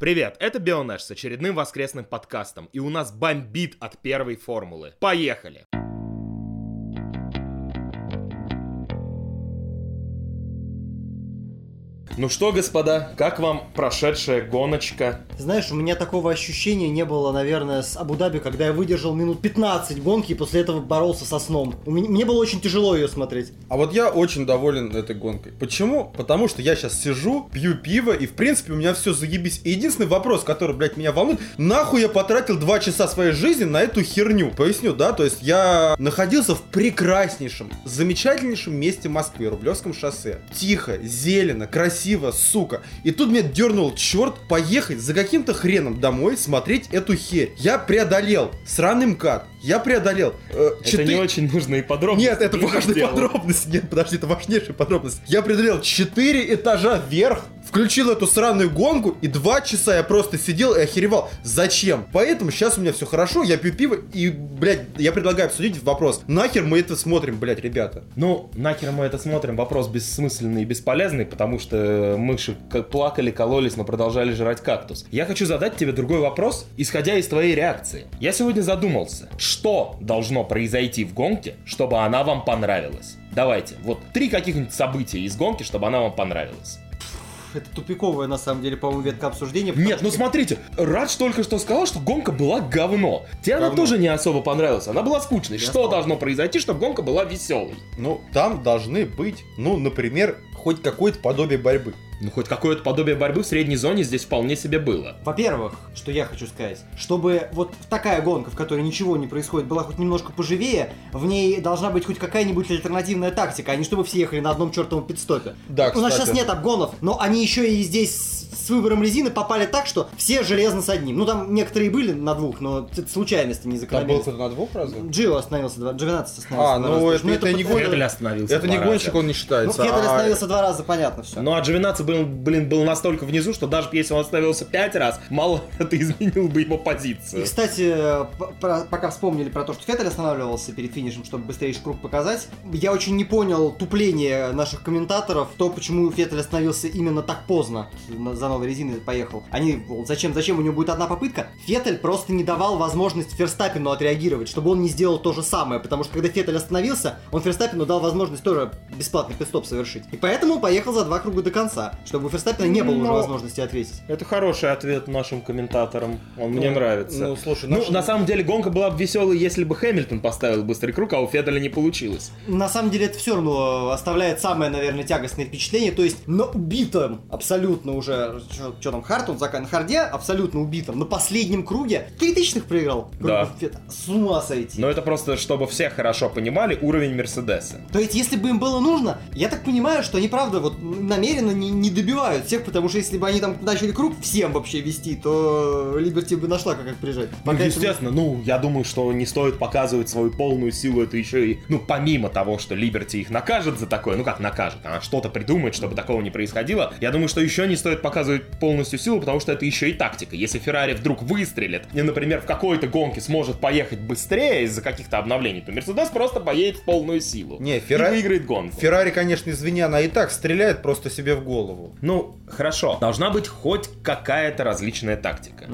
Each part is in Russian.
Привет, это Бионэш с очередным воскресным подкастом, и у нас бомбит от первой формулы. Поехали! Ну что, господа, как вам прошедшая гоночка? Знаешь, у меня такого ощущения не было, наверное, с Абу-Даби, когда я выдержал минут 15 гонки и после этого боролся со сном. У меня, мне было очень тяжело ее смотреть. А вот я очень доволен этой гонкой. Почему? Потому что я сейчас сижу, пью пиво, и в принципе у меня все заебись. И единственный вопрос, который, блядь, меня волнует, нахуй я потратил 2 часа своей жизни на эту херню? Поясню, да? То есть я находился в прекраснейшем, замечательнейшем месте Москвы, Рублевском шоссе. Тихо, зелено, красиво, сука. И тут меня дернул черт поехать за каким-то хреном домой смотреть эту херь. Я преодолел сраный МКАД. Я преодолел. э, Это четыре- не очень нужные подробности. нет, это важная сделал. подробность. Нет, подожди, это важнейшая подробность. Я преодолел 4 этажа вверх, включил эту сраную гонку, и 2 часа я просто сидел и охеревал. Зачем? Поэтому сейчас у меня все хорошо, я пью пиво, и, блядь, я предлагаю обсудить вопрос. Нахер мы это смотрим, блядь, ребята? Ну, нахер мы это смотрим, вопрос бессмысленный и бесполезный, потому что мыши плакали, кололись, но продолжали жрать кактус. Я хочу задать тебе другой вопрос, исходя из твоей реакции. Я сегодня задумался, что должно произойти в гонке, чтобы она вам понравилась? Давайте, вот три каких-нибудь события из гонки, чтобы она вам понравилась. Это тупиковая, на самом деле, по-моему, ветка обсуждения. Нет, ну что- смотрите, Радж только что сказал, что гонка была говно. Тебе она Говно. тоже не особо понравилась, она была скучной. Я что сказал. должно произойти, чтобы гонка была веселой? Ну, там должны быть, ну, например, хоть какое-то подобие борьбы. Ну, хоть какое-то подобие борьбы в средней зоне здесь вполне себе было. Во-первых, что я хочу сказать, чтобы вот такая гонка, в которой ничего не происходит, была хоть немножко поживее, в ней должна быть хоть какая-нибудь альтернативная тактика, а не чтобы все ехали на одном чертовом пидстопе. Да, У нас сейчас нет обгонов, но они еще и здесь с выбором резины попали так, что все железно с одним. Ну там некоторые были на двух, но это случайности, не Там был закономерность. кто-то на двух разве? Джио остановился два, Джовинатос остановился А, ну это- Ну, это не потому что- Феттель остановился Это не гонщик, он не Ну, считается. Феттель а- остановился два раза, понятно все. Ну, а Джовинаци был, блин, был настолько внизу, что даже если он остановился пять раз, мало это изменил бы его И, позицию. кстати, п- про- пока вспомнили про то, что Феттель останавливался перед финишем, чтобы быстрейший круг показать, я очень не понял тупление наших комментаторов, то, почему Феттель остановился именно так поздно за новой резиной поехал. Они, зачем, зачем у него будет одна попытка? Феттель просто не давал возможность Ферстаппину отреагировать, чтобы он не сделал то же самое, потому что когда Феттель остановился, он Ферстаппину дал возможность тоже бесплатный пидстоп совершить. И поэтому поехал за два круга до конца, чтобы у Ферстаппина не было уже Но- возможности ответить. Это хороший ответ нашим комментаторам. Он мне Ну, нравится. Ну, слушай, Ну, наш- на самом деле, гонка была бы веселой, если бы Хэмилтон поставил быстрый круг, а у Феттеля не получилось. На самом деле это все равно оставляет самое, наверное, тягостное впечатление. То есть на убитом абсолютно уже, что там, Харт, он закан на харде, абсолютно убитом, на последнем круге три тысячных проиграл. Да. Фета. С ума сойти. Но это просто, чтобы все хорошо понимали уровень Мерседеса. То есть, если бы им было нужно, я так понимаю, что они, правда, вот намеренно не, не добивают всех, потому что если бы они там начали круг всем вообще вести, то Либерти бы нашла, как их прижать. Ну, Пока это- естественно, ну, я думаю, что не стоит показывать свою полную силу, это еще и, ну, помимо того, что Либерти их накажет за такое, ну, как накажет, она что-то придумает, чтобы такого не происходило, я думаю, что еще не стоит показывать полностью силу, потому что это еще и тактика. Если Феррари вдруг выстрелит и, например, в какой-то гонке сможет поехать быстрее из-за каких-то обновлений, то Мерседес просто поедет в полную силу. Не, И Феррари- выиграет гонку. Феррари, конечно, извини, она и так стреляет просто себе в голову. Ну, хорошо. Должна быть хоть какая-то различная тактика.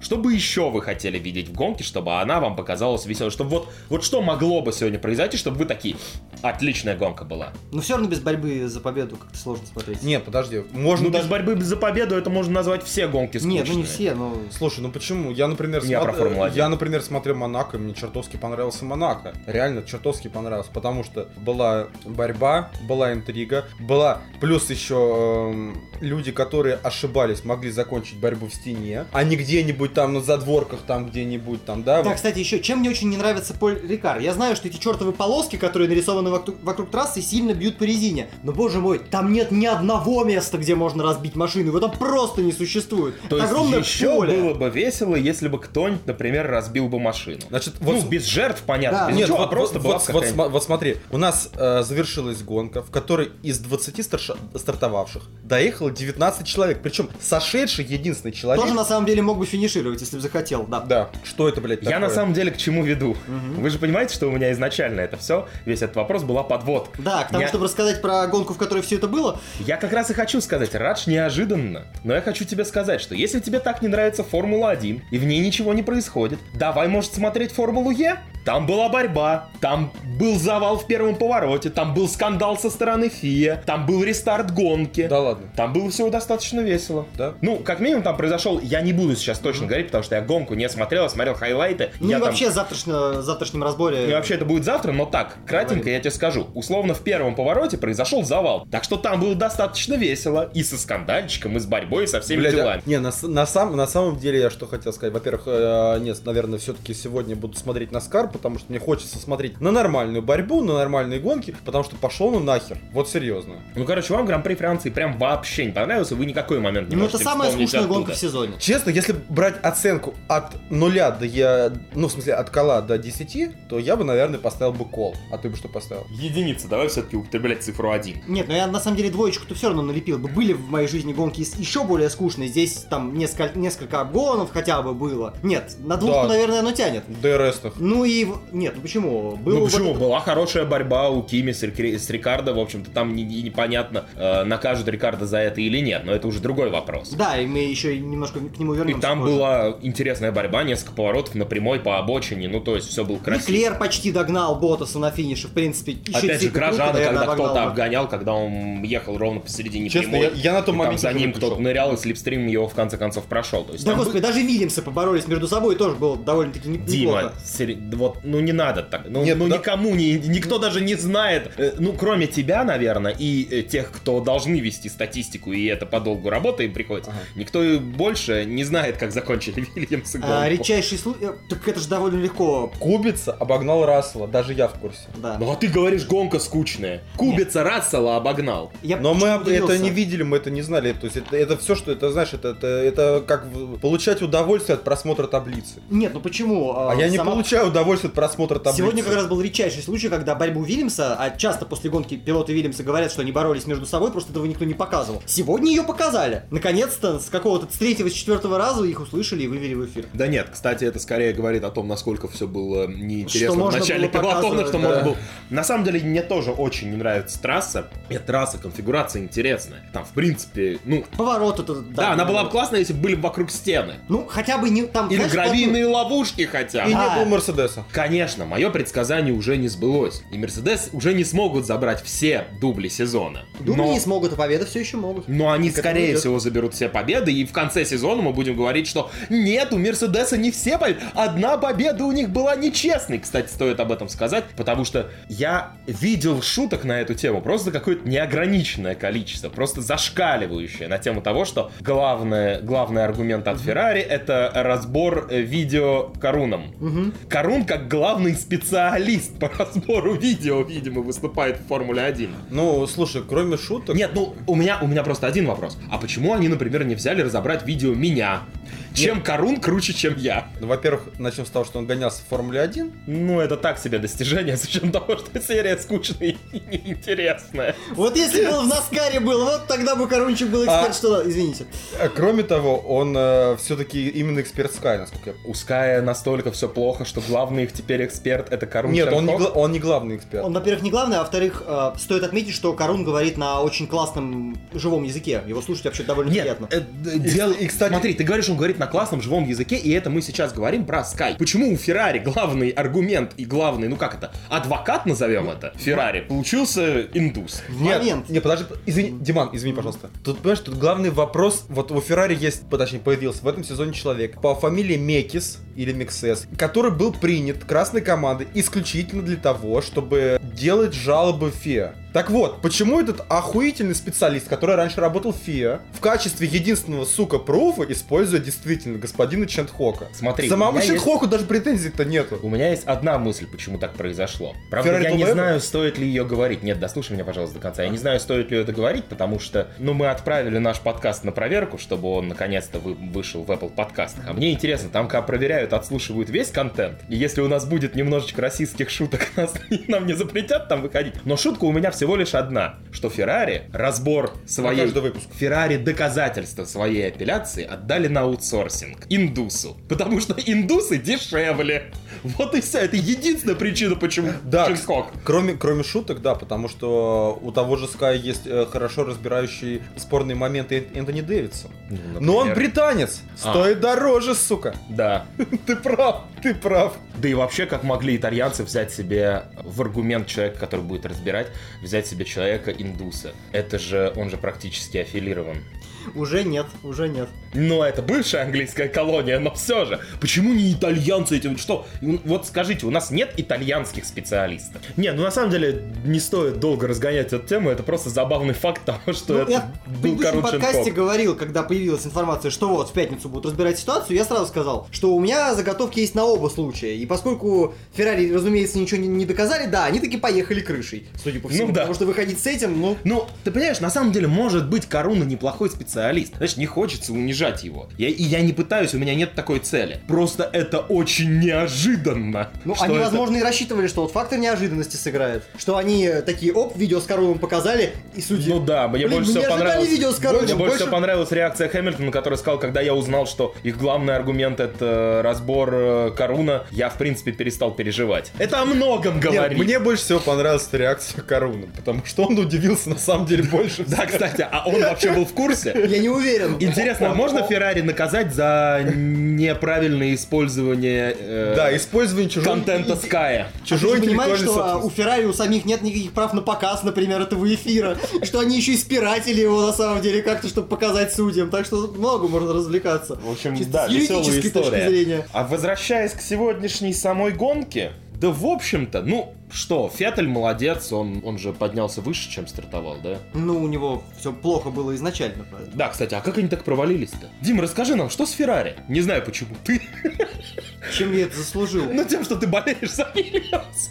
Что бы еще вы хотели видеть в гонке, чтобы она вам показалась веселой? Чтобы вот, вот что могло бы сегодня произойти, чтобы вы такие, отличная гонка была. Но все равно без борьбы за победу как-то сложно смотреть. Не, подожди, можно... Ну, без- борьбы за победу, это можно назвать все гонки скучными. Нет, ну не все, но... Слушай, ну почему? Я, например, Я про Формулу-1. я, например, смотрел Монако, и мне чертовски понравился Монако. Реально чертовски понравился, потому что была борьба, была интрига, была плюс еще эм, люди, которые ошибались, могли закончить борьбу в стене, а не где-нибудь там на задворках, там где-нибудь там, да? Да, вот. кстати, еще, чем мне очень не нравится Поль Рикар. Я знаю, что эти чертовы полоски, которые нарисованы вокруг, вокруг трассы, сильно бьют по резине. Но, боже мой, там нет ни одного места, где можно разбить машину. Его там просто не существует. То Это есть огромное еще поле. было бы весело, если бы кто-нибудь, например, разбил бы машину. Значит, ну, вот без жертв, понятно, Да. без Нет, ничего, вот, просто вот, была вот, бы вот вот смотри, у нас э, завершилась гонка, в которой из 20 старша- стартовавших доехало 19 человек, причем сошедший единственный человек. Тоже на самом деле мог бы финишировать, если бы захотел, да. Да, что это, блядь, Я на такое? самом деле к чему веду? Вы же понимаете, что у меня изначально это все, весь этот вопрос была подвод. Да, к тому, Я- чтобы рассказать про гонку, в которой все это было, Я как раз и хочу сказать, Радж неожиданно, но я хочу тебе сказать, что если тебе так не нравится Формула-1, и в ней ничего не происходит, давай, может, смотреть Формулу Е? Там была борьба, там был завал в первом повороте, там был скандал со стороны ФИА, там был рестарт гонки. Да ладно. Там было всего достаточно весело. Да? Ну, как минимум там произошел, я не буду сейчас точно говорить, потому что я гонку не смотрел, я смотрел хайлайты. ну я и там- вообще в завтрашнем, завтрашнем разборе... и вообще это будет завтра, но так, кратенько я тебе скажу. Условно в первом повороте произошел завал. Так что там было достаточно весело. И со скандальчиком, и с борьбой, и со всеми Блядь, а- делами. не, на, на, сам, на самом деле я что хотел сказать. Во-первых, э, нет, наверное, все-таки сегодня буду смотреть на Скар, потому что мне хочется смотреть на нормальную борьбу, на нормальные гонки, потому что пошел ну нахер. Вот серьезно. Ну, короче, вам Гран-при Франции прям вообще не понравился, вы никакой момент не Ну это самая скучная оттуда. гонка в сезоне. Честно, если брать оценку от нуля до я, ну, в смысле, от кола до 10, то я бы, наверное, поставил бы кол. А ты бы что поставил? Единица, давай все-таки употреблять цифру 1. Нет, но я на самом деле двоечку-то все равно налепил бы. Были в моей жизни гонки еще более скучные. Здесь там несколько, несколько обгонов хотя бы было. Нет, на двух, Да. наверное, оно тянет. ДРСных. Ну и... Нет, ну почему? Было Ну вот почему? это- Была хорошая борьба у Кими с, Рик- с Рикардо, в общем-то, там не- не- непонятно, э, накажут Рикардо за это или нет, но это уже другой вопрос. Да, и мы еще немножко к нему И вернемся. там позже. была интересная борьба, несколько поворотов на прямой по обочине, ну то есть все было красиво. Леклер почти догнал Ботаса на финише, в принципе. еще Опять же, Грожана, когда кто-то бы. обгонял, когда он ехал ровно посередине Честно, прямой. я- я на том и моменте за ним кто-то нырял, и слепстрим его в конце концов прошел. То есть Да господи, даже Вильямсы поборолись между собой, тоже было довольно-таки не- Дима, неплохо. сери- вот, ну не надо так. Ну, Нет, ну да- никому не, никто даже не знает, э, ну кроме тебя, наверное, и э, тех, кто должны вести статистику, и это по долгу работы им приходится. Ага. Никто и больше не знает, как закончили Вильямсы гонку. А, редчайший случай... э, Так это же довольно легко. Кубица обогнал Рассела, даже я в курсе. Да. Ну а ты говоришь, гонка скучная. Кубица Рассела обогнал. Я Но мы об- это удивился. не видели, мы это не знали. То есть это, это все, что это, знаешь, это, это, это как получать удовольствие от просмотра таблицы. Нет, ну почему? А я не сама- получаю удовольствие от просмотра таблицы. Сегодня как раз был редчайший случай, когда борьбу Вильямса, а часто после гонки пилоты Вильямса говорят, что они боролись между собой, просто этого никто не показывал. Сегодня ее показали. Наконец-то, с какого-то с третьего, с четвертого раза их услышали и вывели в эфир. Да нет, кстати, это скорее говорит о том, насколько все было неинтересно Что в можно начале было пилотона, что да. можно было... На самом деле, мне тоже очень не нравится трасса. И трасса, конфигурация интересная. Там, в принципе, ну... Поворот это... Да, она была бы классная, если бы были бы вокруг стены. Ну, хотя бы не там... Или знаешь, гравийные ловушки хотя И бы. А. не было Мерседеса. Конечно, мое предсказание уже не сбылось. И Мерседес уже не смогут забрать все дубли сезона. Думаю, Но- не смогут, а победа все еще могут. Но они, К этому скорее идет. всего, заберут все победы, и в конце сезона мы будем говорить, что нет, у Мерседеса не все победы. Одна победа у них была нечестной. Кстати, стоит об этом сказать, потому что я видел шуток на эту тему, просто какое-то неограниченное количество, просто зашкаливающее на тему того, что главное, главный аргумент от Феррари это разбор э, видео Каруном. Карун как главный специалист по разбору видео, видимо, выступает в Формуле 1. Ну, слушай, кроме шуток... Нет, ну у меня, у меня просто один вопрос. А почему они, например, не взяли разобрать видео меня? Чем Карун круче, чем я? Ну, во-первых, начнем с того, что он гонялся в Формуле 1. Ну, это так себе достижение, с учетом того, что серия скучная и неинтересная. Вот если бы он в Наскаре был, вот тогда бы Корончик был эксперт, А. что... Извините. А, Кроме того, он все-таки именно эксперт Sky, насколько я У Ская настолько все плохо, что главный их теперь эксперт это Карун Нет, он не, гла- он не главный эксперт. Он, во-первых, не главный, а во-вторых, э, стоит отметить, что Карун говорит на очень классном живом языке. Его слушать вообще довольно Нет, приятно. э, д- дело- и, кстати- смотри, ты говоришь, он говорит на классном живом языке, и это мы сейчас говорим про Sky. Почему у Феррари главный аргумент и главный, ну как это, адвокат назовем это, Феррари, получился индус? Нет, момент. не, подожди, извини, Диман, извини, пожалуйста. Тут, понимаешь, тут главный вопрос, вот у Феррари есть, точнее, появился в этом сезоне человек по фамилии Мекис, или Миксес, который был принят красной командой исключительно для того, чтобы делать жалобы ФИА. Так вот, почему этот охуительный специалист, который раньше работал в ФИА, в качестве единственного, сука, пруфа использует действительно господина Чентхока? Смотри, Самому меня есть- Чентхоку даже претензий-то нету. У меня есть одна мысль, почему так произошло. Правда, Феррари я не знаю, стоит ли ее говорить. Нет, дослушай меня, пожалуйста, до конца. Я не знаю, стоит ли это говорить, потому что, ну, мы отправили наш подкаст на проверку, чтобы он наконец-то вы- вышел в Apple подкастах. А мне интересно, там, когда проверяют, отслушивают весь контент. И если у нас будет немножечко российских шуток, нас, нам не запретят там выходить. Но шутка у меня в всего лишь одна, что Феррари разбор своей... каждый выпуск. Феррари доказательства своей апелляции отдали на аутсорсинг. Индусу. Потому что индусы дешевле. Вот и все. Это единственная причина, почему Да, Шинкок. Кроме, кроме шуток, да, потому что у того же Sky есть э, хорошо разбирающий спорные моменты Энтони Дэвидсон. Но он например. британец, А. стоит дороже, сука. Да. Ты прав, ты прав. Да и вообще, как могли итальянцы взять себе в аргумент человека, который будет разбирать, взять себе человека индуса. Это же, он же практически аффилирован. Уже нет, уже нет. Но это бывшая английская колония, но все же. Почему не итальянцы этим? Что? Вот скажите, у нас нет итальянских специалистов? Не, ну на самом деле не стоит долго разгонять эту тему, это просто забавный факт того, что Ну, это я в был предыдущем короче подкасте говорил, когда появилась информация, что вот в пятницу будут разбирать ситуацию, я сразу сказал, что у меня заготовки есть на оба случая. И поскольку Феррари, разумеется, ничего не, не доказали, да, они таки поехали крышей, судя по всему. Ну да. Потому что выходить с этим, ну, Ну, ты понимаешь, на самом деле, может быть, Коруна неплохой специалист. Знаешь, не хочется унижать его. Я, и я не пытаюсь, у меня нет такой цели. Просто это очень неожиданно. Ну, они, это- возможно, и рассчитывали, что вот фактор неожиданности сыграет. Что они э, такие, оп, видео с коровом показали, и судьи... Ну да, мне Блин, больше всего понравилось. видео с коровой, Мне больше больше- всего понравилась реакция Хэмилтона, который сказал, когда я узнал, что их главный аргумент это разбор э, Коруна, я в принципе перестал переживать. Это о многом Нет, говорит. мне больше всего понравилась эта реакция Коруна, потому что он удивился на самом деле больше. Да, кстати, а он вообще был в курсе? Я не уверен. Интересно, а можно Феррари наказать за неправильное использование э, Да, использование чужого... контента Ская? Чужой а ты понимаешь, что а, у. Феррари у самих нет никаких прав на показ, например, этого эфира, что они еще и спиратели его на самом деле как-то, чтобы показать судьям, так что много можно развлекаться. В общем, Чисто да, с юридической веселая точки история. зрения. А возвращаясь к сегодняшней самой гонке, да в общем-то, ну что, Феттель молодец, он, он же поднялся выше, чем стартовал, да? Ну, у него все плохо было изначально, правда. Да, кстати, а как они так провалились-то? Дим, расскажи нам, что с Феррари? Не знаю почему. Ты? Чем я это заслужил? Ну тем, что ты болеешь за Вильямс.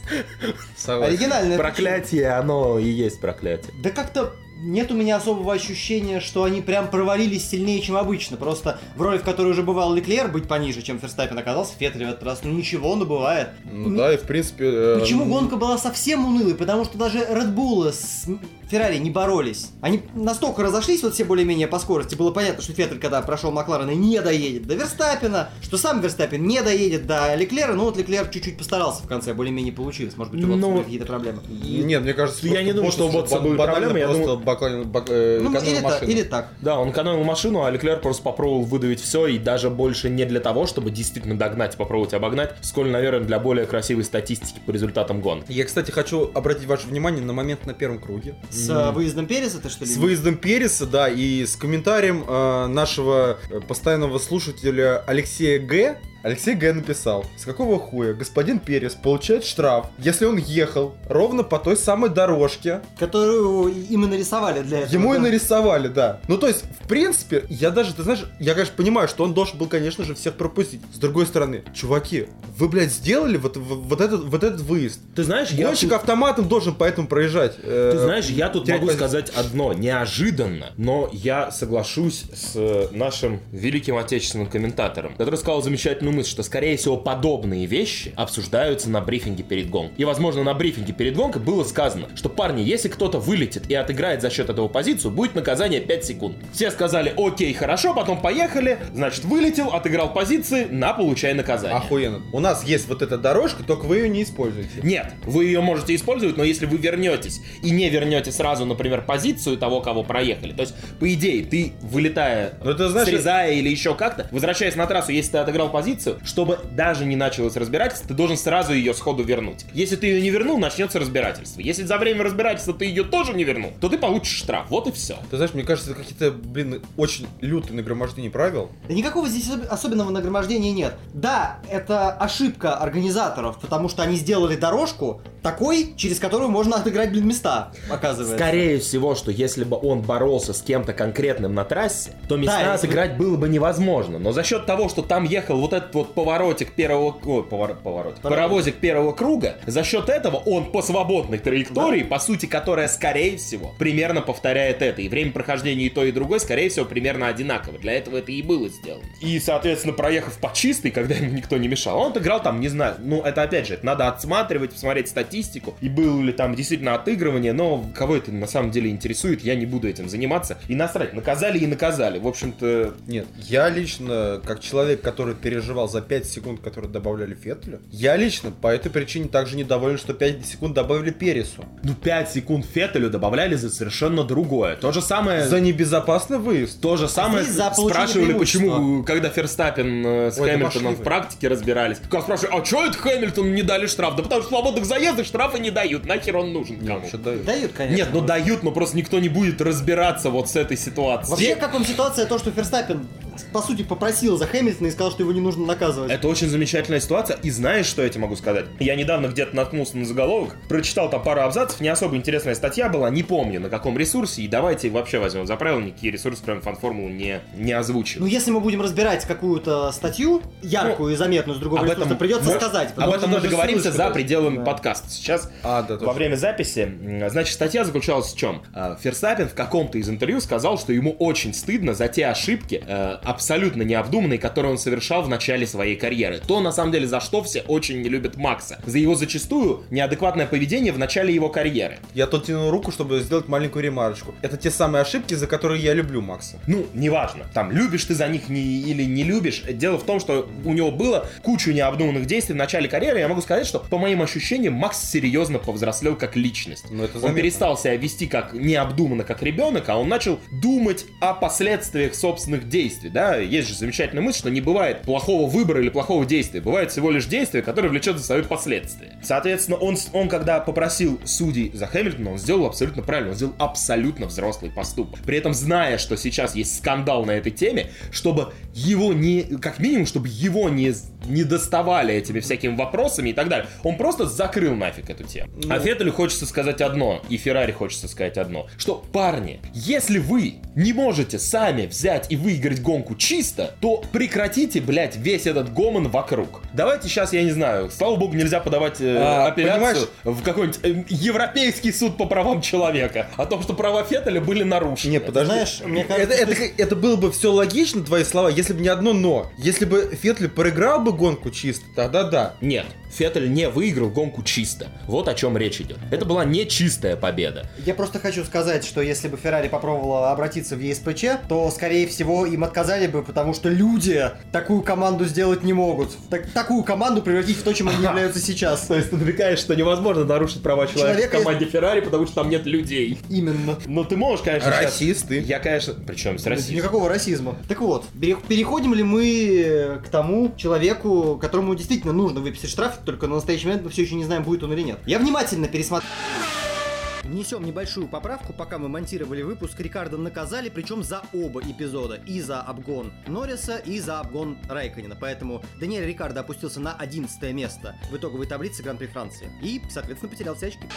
Оригинальное Проклятие, оно и есть проклятие. Да как-то нет у меня особого ощущения, что они прям провалились сильнее, чем обычно. Просто в роли, в которой уже бывал Леклер, быть пониже, чем Ферстаппин оказался, Феттель в этот раз, ну ничего, но бывает. Ну да, и в принципе... э, Почему ну, гонка была совсем унылой? Потому что даже Red Bull с Феррари не боролись. Они настолько разошлись вот все более-менее по скорости. Было понятно, что Феттель, когда прошел Макларена, не доедет до Верстаппина, что сам Верстаппин не доедет до Леклера. Ну вот Леклер чуть-чуть постарался в конце, более-менее получилось. Может быть, у Ботаса Ну, были какие-то проблемы. Нет, мне кажется, Я просто не думаю, что у Ботаса были проблемы, я просто думаю- баклан- бак- э, Ну, экономил или, так, машину. или так. Да, он экономил машину, а Леклер просто попробовал выдавить все, и даже больше не для того, чтобы действительно догнать и попробовать обогнать, сколь, наверное, для более красивой статистики по результатам гонки. Я, кстати, хочу обратить ваше внимание на момент на первом круге. С э, выездом Переса ты что ли? С выездом Переса, да, и с комментарием э, нашего э, постоянного слушателя Алексея Г. Алексей Г. написал, с какого хуя господин Перес получает штраф, если он ехал ровно по той самой дорожке, Которую им и нарисовали для этого. ему и да. нарисовали, да. Ну, то есть, в принципе, я даже, ты знаешь, я, конечно, понимаю, что он должен был, конечно же, всех пропустить. С другой стороны, чуваки, вы, блядь, сделали вот, вот, этот, вот этот выезд. Ты знаешь, я Гонщик автоматом должен поэтому проезжать. э, Ты знаешь, я тут могу сказать одно, неожиданно, но я соглашусь с нашим великим отечественным комментатором, который сказал замечательную мысль, что, скорее всего, подобные вещи обсуждаются на брифинге перед гонкой. И, возможно, на брифинге перед гонкой было сказано, что, парни, если кто-то вылетит и отыграет за счет этого позицию, будет наказание 5 секунд. Все сказали, окей, хорошо, потом поехали, значит, вылетел, отыграл позиции, на, получай наказание. Охуенно. У нас есть вот эта дорожка, только вы ее не используете. Нет, вы ее можете использовать, но если вы вернетесь и не вернете сразу, например, позицию того, кого проехали, то есть, по идее, ты, вылетая, Ну, это значит- срезая или еще как-то, возвращаясь на трассу, если ты отыграл позицию, чтобы даже не началось разбирательство, ты должен сразу ее сходу вернуть. Если ты ее не вернул, начнется разбирательство. Если за время разбирательства ты ее тоже не вернул, то ты получишь штраф. Вот и все. Ты знаешь, мне кажется, это какие-то, блин, очень лютые нагромождения правил. Да никакого здесь особ- особенного нагромождения нет. Да, это ошибка организаторов, потому что они сделали дорожку такой, через которую можно отыграть, блин, места, оказывается. Скорее всего, что если бы он боролся с кем-то конкретным на трассе, то места Да, отыграть было бы невозможно. Но за счет того, что там ехал вот этот вот поворотик первого... Ой, повор- поворотик. Паровозик первого круга, за счет этого он по свободной траектории, по сути, которая, скорее всего, примерно повторяет это. И время прохождения и той, и другой, скорее всего, примерно одинаково. Для этого это и было сделано. И, соответственно, проехав по чистой, когда ему никто не мешал, он отыграл там, не знаю, ну, это опять же, это надо отсматривать, посмотреть статистику, статистику, и было ли там действительно отыгрывание, но кого это на самом деле интересует, я не буду этим заниматься. И насрать, наказали и наказали. В общем-то, Нет, я лично, как человек, который переживал за 5 секунд, которые добавляли Феттелю, я лично по этой причине также недоволен, что 5 секунд добавили Пересу. ну 5 секунд Феттелю добавляли за совершенно другое. То же самое... За небезопасный выезд. То же самое за спрашивали, почему, когда Ферстаппин э, с Ой, Хэмилтоном в практике разбирались. Как спрашивали, а что это Хэмилтону не дали штраф? Да потому что свободных заездов штрафы не дают. Нахер он нужен кому? Вообще дают. Дают, конечно. Нет, ну дают, но просто никто не будет разбираться вот с этой ситуацией. Вообще, как вам ситуация, то, что Ферстаппин, по сути, попросил за Хэмилтона и сказал, что его не нужно наказывать? Это очень замечательная ситуация, и знаешь, что я тебе могу сказать? Я недавно где-то наткнулся на заголовок, прочитал там пару абзацев, не особо интересная статья была, не помню на каком ресурсе, и давайте вообще возьмем за правило, никакие ресурсы, кроме фан-формулы, не, не Ну, озвучиваю. если мы будем разбирать какую-то статью, яркую и заметную с другого Ну, Об ресурса, этом придется может- сказать. Об этом мы договоримся за пределами Да. подкаста. Сейчас А, да, Во точно. время записи, значит, статья заключалась в чем? Э, Ферстаппин в каком-то из интервью сказал, что ему очень стыдно за те ошибки, э, абсолютно необдуманные, которые он совершал в начале своей карьеры. То, на самом деле, за что все очень не любят Макса. За его зачастую неадекватное поведение в начале его карьеры. Я тут тянул руку, чтобы сделать маленькую ремарочку. Это те самые ошибки, за которые я люблю Макса. Ну, неважно, там, любишь ты за них не, или не любишь. Дело в том, что у него было кучу необдуманных действий в начале карьеры. Я могу сказать, что, по моим ощущениям, Макс серьезно повзрослел как личность. Ну, это он перестал себя вести как необдуманно, как ребенок, а он начал думать о последствиях собственных действий. Да, есть же замечательная мысль, что не бывает плохого выбора или плохого действия. Бывает всего лишь действие, которое влечет за собой последствия. Соответственно, он, он когда попросил судей за Хэмилтона, он сделал абсолютно правильно. Он сделал абсолютно взрослый поступок. При этом, зная, что сейчас есть скандал на этой теме, чтобы его не... Как минимум, чтобы его не, не доставали этими всякими вопросами и так далее. Он просто закрыл нафиг эту тему. А Феттелю хочется сказать одно, и Феррари хочется сказать одно, что, парни, если вы не можете сами взять и выиграть гонку чисто, то прекратите, блядь, весь этот гомон вокруг. Давайте сейчас, я не знаю, слава богу, нельзя подавать э, А, апелляцию понимаешь- в какой-нибудь э, Европейский суд по правам человека о том, что права Феттеля были нарушены. Не, подожди. Знаешь, мне это, кажется, это, что- это было бы все логично, твои слова, если бы не одно но. Если бы Феттель проиграл бы гонку чисто, тогда да. Нет, Феттель не выиграл гонку чисто. Вот о чем речь идет. Это была не чистая победа. Я просто хочу сказать, что если бы Феррари попробовала обратиться в ЕСПЧ, то, скорее всего, им отказали бы, потому что люди такую команду сделать не могут. Так- такую команду превратить в то, чем они являются сейчас. То есть ты намекаешь, что невозможно нарушить права человека Человека в команде Феррари, потому что там нет людей. Именно. Ну ты можешь, конечно, сейчас- Расисты. Я, конечно... Причем с расизмом? Никакого расизма. Так вот, пере- переходим ли мы к тому человеку, которому действительно нужно выписать штраф, только на настоящий момент мы все еще не знаем, будет он или нет. Я внимательно пересмотрел. Внесем небольшую поправку, пока мы монтировали выпуск, Рикардо наказали, причем за оба эпизода, и за обгон Норриса, и за обгон Райконина, поэтому Даниэль Рикардо опустился на 11 место в итоговой таблице Гран-при Франции, и, соответственно, потерял все очки.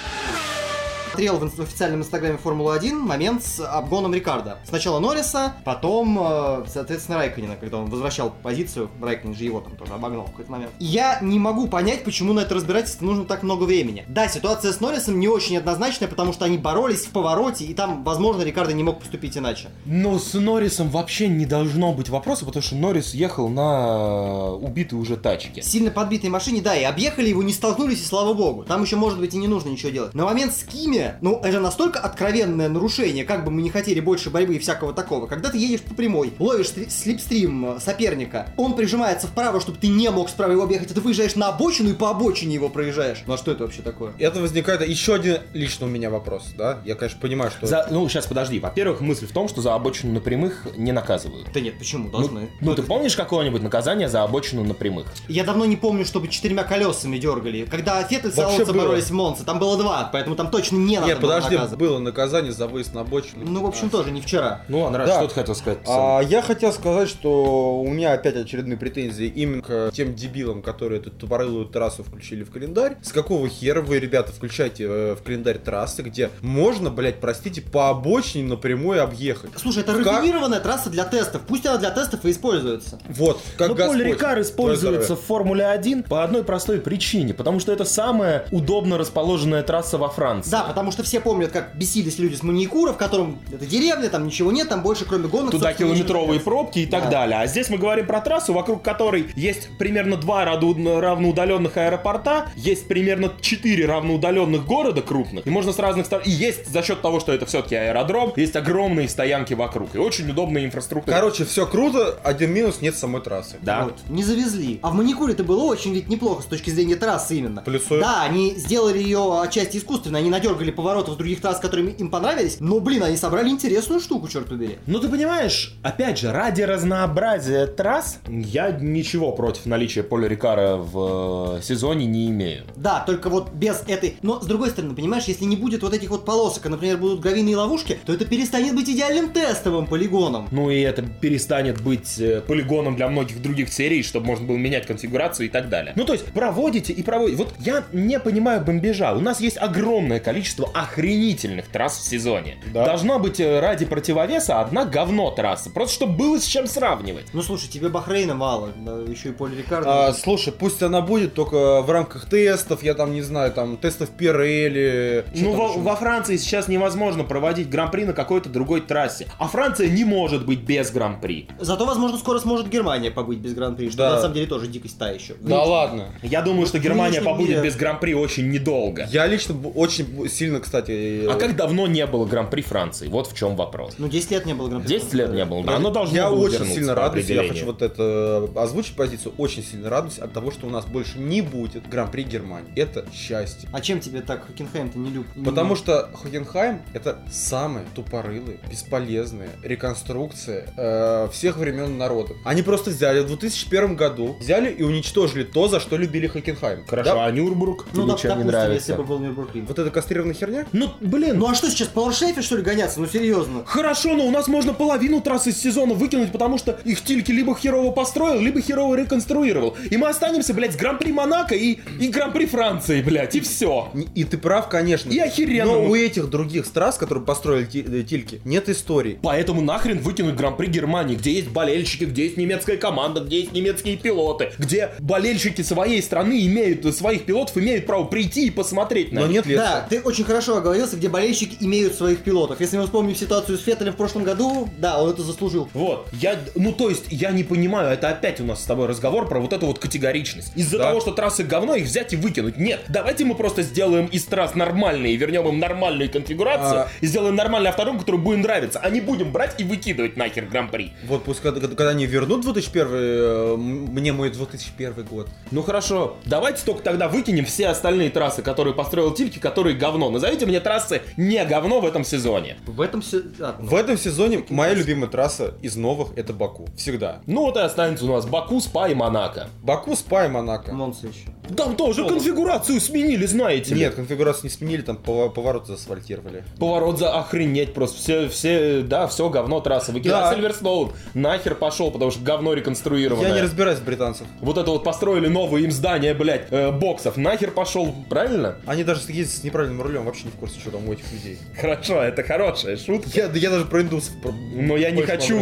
Смотрел в официальном инстаграме Формулы-1 момент с обгоном Рикардо. Сначала Норриса, потом, э, соответственно, Райконина, когда он возвращал позицию. Райконин же его там тоже обогнал в какой-то момент. И Я не могу понять, почему на это разбирательство нужно так много времени. Да, ситуация с Норрисом не очень однозначная, потому что они боролись в повороте, и там, возможно, Рикардо не мог поступить иначе. Но с Норрисом вообще не должно быть вопроса, потому что Норрис ехал на убитой уже тачке. Сильно подбитой машине, да, и объехали его, не столкнулись, и слава богу. Там еще, может быть, и не нужно ничего делать. На момент с Кими, ну, это настолько откровенное нарушение, как бы мы не хотели больше борьбы и всякого такого. Когда ты едешь по прямой, ловишь стри- слипстрим э, соперника, он прижимается вправо, чтобы ты не мог справа его объехать, а ты выезжаешь на обочину и по обочине его проезжаешь. Ну а что это вообще такое? Это возникает еще один лично у меня вопрос, да? Я, конечно, понимаю, что... За- ну, сейчас подожди. Во-первых, мысль в том, что за обочину на прямых не наказывают. Да нет, почему? Ну, Должны. ну, ты помнишь какое-нибудь наказание за обочину на прямых? Я давно не помню, чтобы четырьмя колесами дергали. Когда Феттель с Алонсо боролись в Монце, там было два, поэтому там точно не надо Нет, было подожди, наказывать. было наказание за выезд на обочину. Ну, в общем, тоже не вчера. Ну, Андрей, Да. что ты хотел сказать? А, я хотел сказать, что у меня опять очередные претензии именно к тем дебилам, которые эту тупорылую трассу включили в календарь. С какого хера вы, ребята, включаете э, в календарь трассы, где можно, блядь, простите, по обочине напрямую объехать? Слушай, это Как? рафинированная трасса для тестов. Пусть она для тестов и используется. Вот, как Ну, Господь. Поль Рикар используется в Формуле 1 по одной простой причине, потому что это самая удобно расположенная трасса во Франции. Да, потому потому что все помнят, как бесились люди с Маникура, в котором это деревня, там ничего нет, там больше кроме гонок. Туда километровые пробки и так Да. далее. А здесь мы говорим про трассу, вокруг которой есть примерно два раду- равноудаленных аэропорта, есть примерно четыре равноудаленных города крупных, и можно с разных сторон... И есть за счет того, что это все-таки аэродром, есть огромные стоянки вокруг, и очень удобная инфраструктура. Короче, все круто, один минус нет самой трассы. да. Вот, не завезли. А в Маникуре-то было очень ведь неплохо с точки зрения трассы именно. Плюсую. Да, они сделали ее отчасти искусственно, они надергали поворотов других трасс, которые им понравились, но, блин, они собрали интересную штуку, черт побери. Ну ты понимаешь, опять же, ради разнообразия трасс я ничего против наличия Поля Рикара в э, сезоне не имею. Да, только вот без этой... Но, с другой стороны, понимаешь, если не будет вот этих вот полосок, а, например, будут гравийные ловушки, то это перестанет быть идеальным тестовым полигоном. Ну и это перестанет быть э, полигоном для многих других серий, чтобы можно было менять конфигурацию и так далее. Ну то есть проводите и проводите. Вот я не понимаю бомбежа. У нас есть огромное количество охренительных трасс в сезоне. Да. Должна быть э, ради противовеса одна говно трасса. Просто чтобы было с чем сравнивать. Ну, слушай, тебе Бахрейна мало, еще и Поль Рикардо. А, слушай, пусть она будет только в рамках тестов, я там не знаю, там тестов Пирелли. Ну, во, во Франции сейчас невозможно проводить гран-при на какой-то другой трассе. А Франция не может быть без гран-при. Зато, возможно, скоро сможет Германия побыть без Гран-при, что Да. на самом деле тоже дикость та еще. Да ладно. Я думаю, что Германия побудет без гран-при очень недолго. Я лично очень сильно, кстати... А как давно не было гран-при Франции? Вот в чем вопрос. Ну, 10 лет не было Гран-при. 10 лет не было, да. Я- Оно должно я очень сильно радуюсь, я хочу вот это э, озвучить позицию, очень сильно радуюсь от того, что у нас больше не будет Гран-при Германии. Это счастье. А чем тебе так Хокенхайм-то не люб? Потому что Хокенхайм это самые тупорылые, бесполезные реконструкции э, всех времен народов. Они просто взяли в 2001 году, взяли и уничтожили то, за что любили Хокенхайм. Хорошо, Да? а Нюрнбург Ну, тебе доп- чем не допустим, нравится? если бы был Нюрнбургринг. Вот эта кастрированная херня? Ну, блин, Ну а что сейчас, по Лоршейфе, что ли, гоняться? Ну серьезно. Хорошо, но у нас можно половину трассы из сезона выкинуть, потому что их Тильки либо херово построил, либо херово реконструировал. И мы останемся, блядь, с Гран-при Монако и, и Гран-при Франции, блядь, и все. И ты прав, конечно. И охеренно. Но у этих других страз, которые построили э, Тильки, нет истории. Поэтому нахрен выкинуть Гран-при Германии, где есть болельщики, где есть немецкая команда, где есть немецкие пилоты, где болельщики своей страны имеют, своих пилотов имеют право прийти и посмотреть на Но них. нет Да, ты очень хорошо оговорился, где болельщики имеют своих пилотов. Если мы вспомним ситуацию с Феттелем в прошлом году, да, он это заслужил. Вот, я, ну то есть, я не понимаю, это опять у нас с тобой разговор про вот эту вот категоричность. Из-за Да. того, что трассы говно, их взять и выкинуть. Нет, давайте мы просто сделаем из трасс нормальные, вернем им нормальную конфигурацию, А. и сделаем нормальный автором, который будет нравиться, а не будем брать и выкидывать нахер гран-при. Вот пусть когда, когда они вернут 2001, э, мне мой 2001 год. Ну хорошо, давайте только тогда выкинем все остальные трассы, которые построил Тильки, которые говно. Назовите мне трассы не говно в этом сезоне. В этом все... а, ну. В этом сезоне моя любимая трасса из новых это Баку. Всегда. Ну вот и останется у нас Баку, Спа и Монако. Баку, Спа и Монако. Монса еще. Там тоже конфигурацию сменили, знаете ли. Нет, конфигурацию не сменили, там поворот заасфальтировали. Поворот за охренеть просто. Все, все, да, все говно трасса выкинули. Да. Сильверстоун нахер пошел, потому что говно реконструированное. Я не разбираюсь в британцев. Вот это вот построили новые им здания, блядь, э, боксов. Нахер пошел, правильно? Они даже ездят с неправильным рулем, вообще не в курсе, что там у этих людей. Хорошо, это хорошая шутка. Я, да я даже про индусов про- Но я не хочу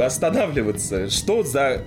останавливаться. Что за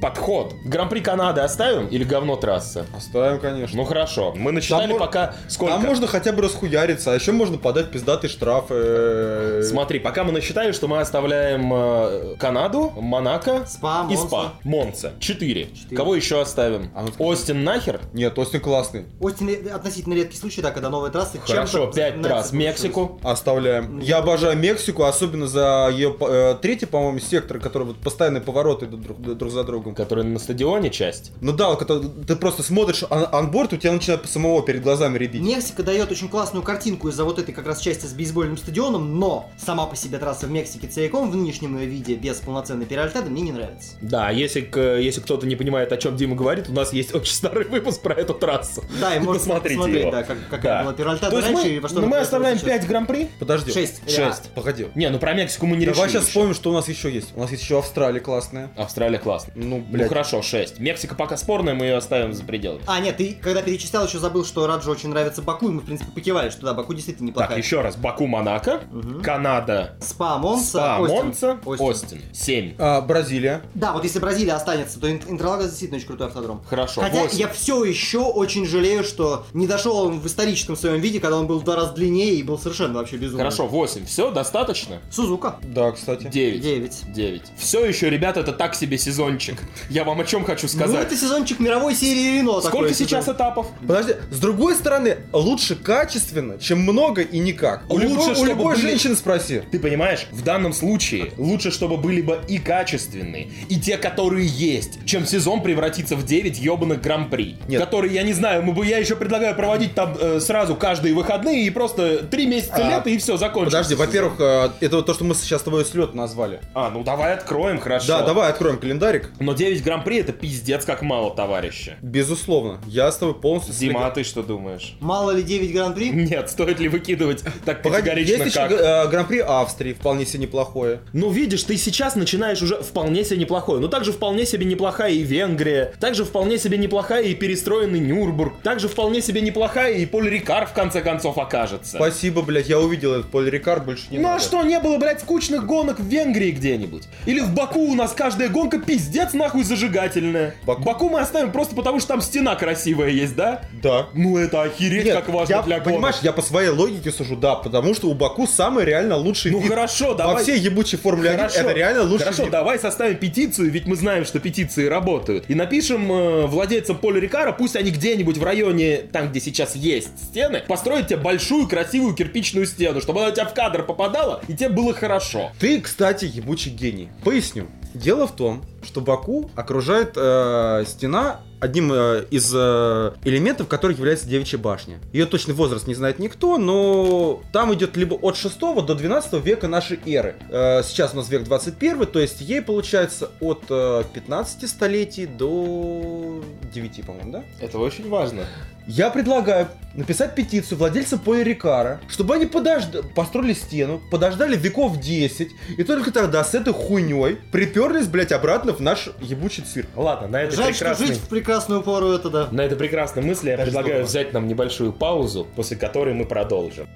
подход? Гран-при Канады оставим или говно трасса? Оставим, конечно. Ну хорошо, мы насчитали Там пока сколько. Там можно хотя бы расхуяриться, а еще можно подать пиздатые штрафы. э, Смотри, пока мы насчитали, что мы оставляем э, Канаду, Монако Спа, и Монца. Спа. Монца. Четыре. Четыре. Кого еще оставим? А ну- Остин нахер? Нет, Остин классный. Остин э, относительно редкий случай, да, когда новая трасса Хорошо, чем-то пять нравится трасс. получилось. Мексику. Оставляем. Я обожаю Мексику, особенно за ее э, третий, по-моему, сектор, который вот постоянные повороты идут друг, друг за другом. Который на стадионе часть. Ну да, вот когда ты просто смотришь ан- анборд, у тебя начинает самого перед глазами рябить. Мексика дает очень классную картинку из-за вот этой как раз части с бейсбольным стадионом, но сама по себе трасса в Мексике целиком в нынешнем ее виде без полноценной переальтады мне не нравится. Да, если, к- если кто-то не понимает, о чем Дима говорит, у нас есть очень старый выпуск про эту трассу. Да, и можно посмотреть, его. да, как, какая Да. была переальтада То есть раньше мы, и во что ну, мы оставляем сейчас. 5 гран-при? Подожди. Шесть. Шесть. Погоди. Не, ну про Мексику мы не Давай решили сейчас еще. вспомним, что у нас еще есть. У нас есть еще Австралия классная. Австралия классно. Ну, Ну блядь. хорошо, 6. Мексика пока спорная, мы ее оставим за пределами. А, нет, ты когда перечислял, еще забыл, что Раджу очень нравится Баку, и мы, в принципе, покивали, что да, Баку действительно Так, неплохая. еще раз. Баку, Монако, Мгм. Канада, Спа, Монса, Спа, Остин. Монца, Остин. Остин. 7. А, Бразилия. Да, вот если Бразилия останется, то Ин- Интерлагос действительно очень крутой автодром. Хорошо, Хотя 8. я все еще очень жалею, что не дошел он в историческом своем виде, когда он был в два раза длиннее и был совершенно вообще безумный. Хорошо, 8. Все, достаточно? Сузука. Да, кстати. 9. 9. 9. Все еще, ребята, это так себе сезончик. Я вам о чем хочу Ну, сказать. это сезончик мировой серии Рено. Сколько такой сейчас сезон. этапов? Подожди, с другой стороны, лучше качественно, чем много и никак. У, Лучше, любой, у любой были- женщины спроси. Ты понимаешь, в данном случае лучше, чтобы были бы и качественные, и те, которые есть, чем сезон превратится в 9 ебаных гран-при. Которые, я не знаю, мы бы, я еще предлагаю проводить там э, сразу каждые выходные и просто 3 месяца А, лета и все, закончится. Подожди, во-первых, э, это вот то, что мы сейчас с тобой слет назвали. А, ну давай откроем, хорошо. Да, давай откроем календарик. Но 9 гран-при это пиздец как мало, товарищи. Безусловно, я с тобой полностью... Дима, а ты что думаешь? Мало ли 9 гран-при? Нет, стоит ли выкидывать так категорично, есть еще как... э, Гран-при Австрии, вполне себе неплохое. Ну, видишь, ты сейчас начинаешь уже вполне себе неплохое. Ну, также вполне себе неплохая и Венгрия. Также вполне себе неплохая и перестроенный Нюрнбург. Также вполне себе неплохая и Поль Рикар, в конце концов, окажется. Спасибо, блядь, я увидел этот Поль Рикар, больше не ну а надо. что, не было, блядь, скучных гонок в Венгрии где-нибудь? Или в Баку у нас каждая гонка пиздец нахуй зажигательная? Баку- Баку мы оставим просто потому, что там стена красивая есть, да? Да. Ну это охереть Нет, как важно я, для гонок. понимаешь, я по своей логике сужу, да, потому что у Баку самый реально лучший Ну вид. хорошо, Во давай. всей ебучей Формуле 1 это реально лучший Хорошо, вид. давай составим петицию, ведь мы знаем, что петиции работают. И напишем э, владельцам Поля Рикара, пусть они где-нибудь в районе, там, где сейчас есть стены, построят тебе большую красивую кирпичную стену, чтобы она у тебя в кадр попадала, и тебе было хорошо. Ты, кстати, ебучий гений. Поясню. Дело в том, что Баку окружает э, стена одним э, из э, элементов, которых является девичья башня. Ее точный возраст не знает никто, но там идет либо от 6 до 12 века нашей эры. Э, сейчас у нас век 21, то есть ей получается от э, 15 столетий до 9, по-моему, да? Это очень важно. Я предлагаю написать петицию владельцам Поля Рикара, чтобы они подожд... построили стену, подождали веков 10, и только тогда с этой хуйней приперлись, блять, обратно в наш ебучий цирк. Ладно, на этой Жаль, что прекрасной... жить в прекрасную пору это да. На этой прекрасной мысли я Даже предлагаю взять нам небольшую паузу, после которой мы продолжим.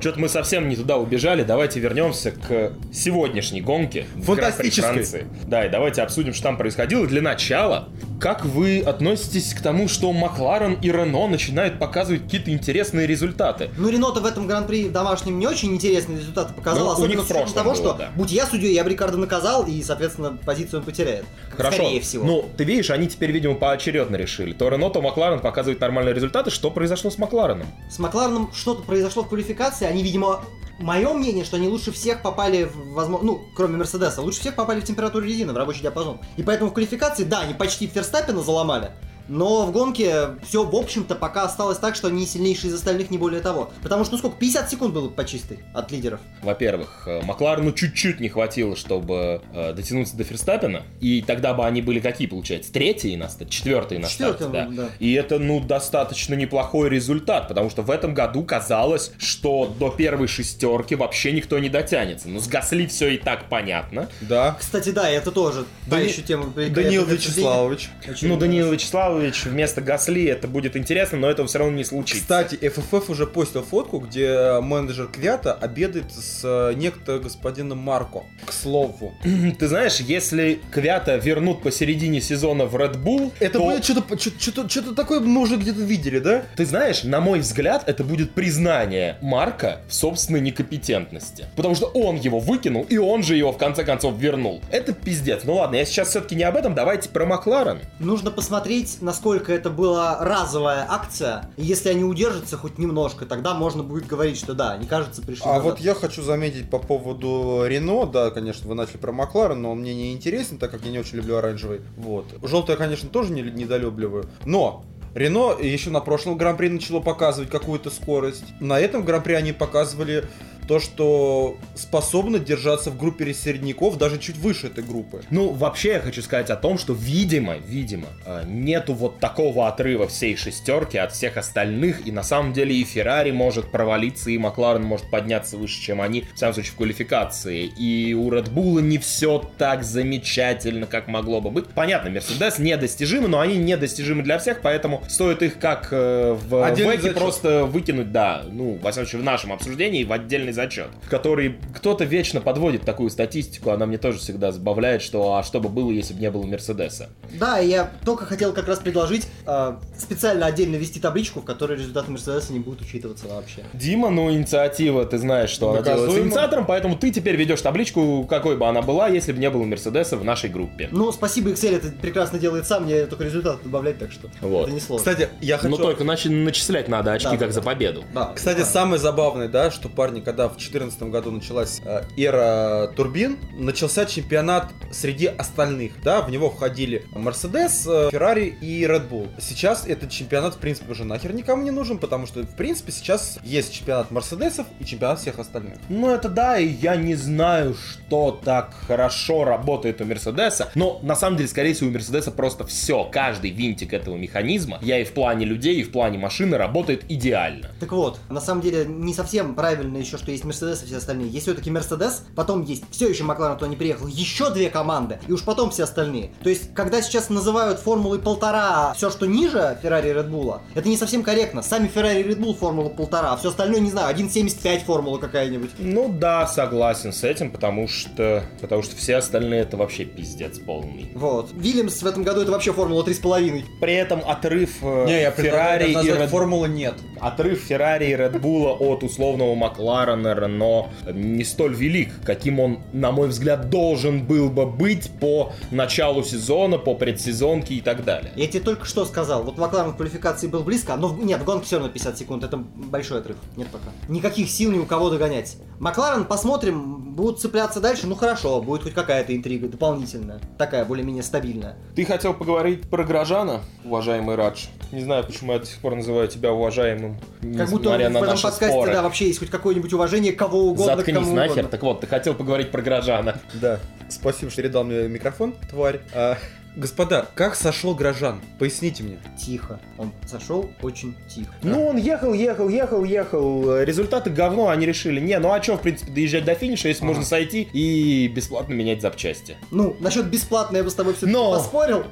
Что-то мы совсем не туда убежали. Давайте вернемся к сегодняшней гонке. Фантастической. Да, и давайте обсудим, что там происходило. Для начала, как вы относитесь к тому, что Макларен и Рено начинают показывать какие-то интересные результаты? Ну, Рено-то в этом гран-при домашнем не очень интересные результаты показал, Ну, у особенно них в с учетом того, было, что да. будь я судьей, я бы Рикардо наказал, и, соответственно, позицию он потеряет. Хорошо. Скорее всего. Ну, ты видишь, они теперь, видимо, поочередно решили. То Рено, то Макларен показывают нормальные результаты. Что произошло с Маклареном? С Маклареном что-то произошло в квалификации, они, видимо, мое мнение, что они лучше всех попали в, возможно, ну, кроме Мерседеса, лучше всех попали в температуру резины, в рабочий диапазон. И поэтому в квалификации, да, они почти Ферстаппина заломали, но в гонке все, в общем-то, пока осталось так, что они сильнейшие из остальных, не более того. Потому что, ну сколько, 50 секунд было по чистой от лидеров. Во-первых, э, Макларену чуть-чуть не хватило, чтобы э, дотянуться до Ферстаппена, и тогда бы они были какие, получается? Третьи на старте, четвертые на старте, да. да. И это, ну, достаточно неплохой результат, потому что в этом году казалось, что до первой шестерки вообще никто не дотянется. Ну, с Гасли все и так понятно. Да. Кстати, да, это тоже та Дани- еще тема. Даниил. Вячеславович. Ну, Даниил Вячеславович вместо Гасли, это будет интересно, но этого все равно не случится. Кстати, FFF уже постил фотку, где менеджер Квята обедает с э, некто господином Марко. К слову. Ты знаешь, если Квята вернут посередине сезона в Red Bull, Это то- будет что-то что-то что-то такое мы уже где-то видели, да? Ты знаешь, на мой взгляд, это будет признание Марка в собственной некомпетентности. Потому что он его выкинул, и он же его в конце концов вернул. Это пиздец. Ну ладно, я сейчас все-таки не об этом, давайте про Макларен. Нужно посмотреть, насколько это была разовая акция. И если они удержатся хоть немножко, тогда можно будет говорить, что да, они, кажется, пришли А назад. вот я хочу заметить по поводу Рено, да, конечно, вы начали про Макларен, но он мне не интересен, так как я не очень люблю оранжевый. Вот. Желтый я, конечно, тоже не, недолюбливаю. Но Рено еще на прошлом гран-при начало показывать какую-то скорость. На этом гран-при они показывали то, что способно держаться в группе середняков даже чуть выше этой группы. Ну, вообще я хочу сказать о том, что, видимо, видимо, э, нету вот такого отрыва всей шестерки от всех остальных, и на самом деле и Феррари может провалиться, и Макларен может подняться выше, чем они, в самом случае, в квалификации, и у Red Bull не все так замечательно, как могло бы быть. Понятно, Мерседес недостижимы, но они недостижимы для всех, поэтому стоит их как э, в веке просто выкинуть, да, ну, во всяком случае, в нашем обсуждении в отдельный зачет, который кто-то вечно подводит такую статистику, она мне тоже всегда забавляет, что а что бы было, если бы не было Мерседеса. Да, я только хотел как раз предложить э, специально отдельно вести табличку, в которой результаты Мерседеса не будут учитываться вообще. Дима, ну, инициатива, ты знаешь, что она Наказуемо. делается инициатором, поэтому ты теперь ведешь табличку, какой бы она была, если бы не было Мерседеса в нашей группе. Ну, спасибо, Excel это прекрасно делает сам, мне только результаты добавлять, так что Вот. это не сложно. Кстати, я хочу... Но только начи- начислять надо очки, Да, как да, за победу. да, Кстати, да. самое забавное, да, что парни, когда в 2014 году началась э, эра турбин, начался чемпионат среди остальных, да, в него входили Мерседес, Феррари и Red Bull. Сейчас этот чемпионат, в принципе, уже нахер никому не нужен, потому что, в принципе, сейчас есть чемпионат Мерседесов и чемпионат всех остальных. Ну, это да, и я не знаю, что так хорошо работает у Мерседеса, но на самом деле, скорее всего, у Мерседеса просто все, каждый винтик этого механизма, я и в плане людей, и в плане машины, работает идеально. Так вот, на самом деле не совсем правильно еще, что есть Мерседес и все остальные. Есть все-таки Мерседес, потом есть все еще Макларен туда не приехал, еще две команды, и уж потом все остальные. То есть, когда сейчас называют формулой полтора все, что ниже Феррари и Red Bull, это не совсем корректно. Сами Феррари и Red Bull формула полтора, а все остальное, не знаю, 1.75 формула какая-нибудь. Ну да, согласен с этим, потому что, потому что все остальные это вообще пиздец полный. Вот. Вильямс в этом году это вообще формула 3,5. При этом отрыв э, Не, я Феррари и Red формулы нет. Отрыв Феррари и Red Bull от условного Макларена, Рено не столь велик, каким он, на мой взгляд, должен был бы быть по началу сезона, по предсезонке и так далее. Я тебе только что сказал, вот Макларен в квалификации был близко, но в- нет, в гонке все равно 50 секунд, это большой отрыв, нет пока. Никаких сил ни у кого догонять. Макларен, посмотрим, будут цепляться дальше, ну хорошо, будет хоть какая-то интрига дополнительная, такая более-менее стабильная. Ты хотел поговорить про Грожана, уважаемый Радж? Не знаю, почему я до сих пор называю тебя уважаемым, Как будто несмотря в на этом наши подкасте, споры. да, вообще есть хоть какое-нибудь уважение кого угодно к Заткнись кому нахер. угодно. Так вот, ты хотел поговорить про Грожана. Да, спасибо, что передал мне микрофон, тварь. А, господа, как сошел Грожан? Поясните мне. Тихо. Он сошел очень тихо. Ну, он ехал, ехал, ехал, ехал. Результаты говно, они решили. Не, ну а что, в принципе, доезжать до финиша, если Ага. можно сойти и бесплатно менять запчасти. Ну, насчет бесплатно я бы с тобой все-таки Но! поспорил.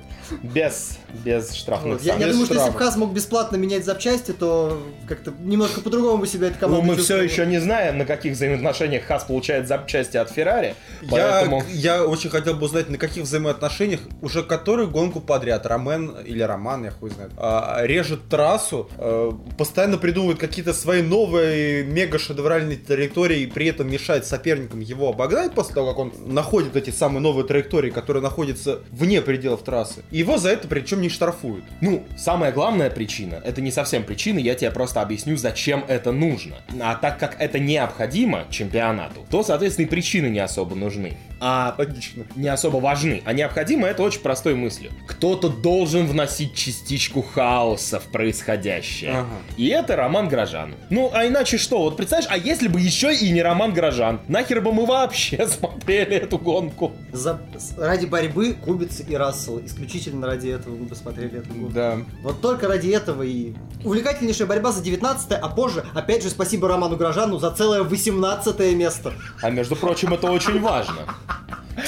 Без, без штрафных Вот. Я, я без думаю, что если бы штрафов. Хас мог бесплатно менять запчасти, то как-то немножко по-другому бы себя эта Ну, команда мы все еще не знаем, на каких взаимоотношениях Хас получает запчасти от Феррари. Я, Поэтому... я очень хотел бы узнать, на каких взаимоотношениях уже которую гонку подряд Ромен или Роман, я хуй знает, а, режет трассу, а, постоянно придумывает какие-то свои новые мега шедевральные траектории и при этом мешает соперникам его обогнать после того, как он находит эти самые новые траектории, которые находятся вне пределов трассы. И его за это причем не штрафуют. Ну, самая главная причина, это не совсем причина, я тебе просто объясню, зачем это нужно. А так как это необходимо чемпионату, то, соответственно, и причины не особо нужны. А Логично. не особо важны. А необходимо это очень простой мыслью. Кто-то должен вносить частичку хаоса в происходящее. Ага. И это Роман Грожан. Ну, а иначе что? Вот представляешь, а если бы еще и не Роман Грожан? Нахер бы мы вообще смотрели эту гонку? За- ради борьбы Кубиц и Рассел. Исключительно ради этого мы посмотрели эту гонку. Да. Вот только ради этого и... Увлекательнейшая борьба за 19 а позже, опять же, спасибо Роману Грожану за целое 18 место. А между прочим, это очень важно.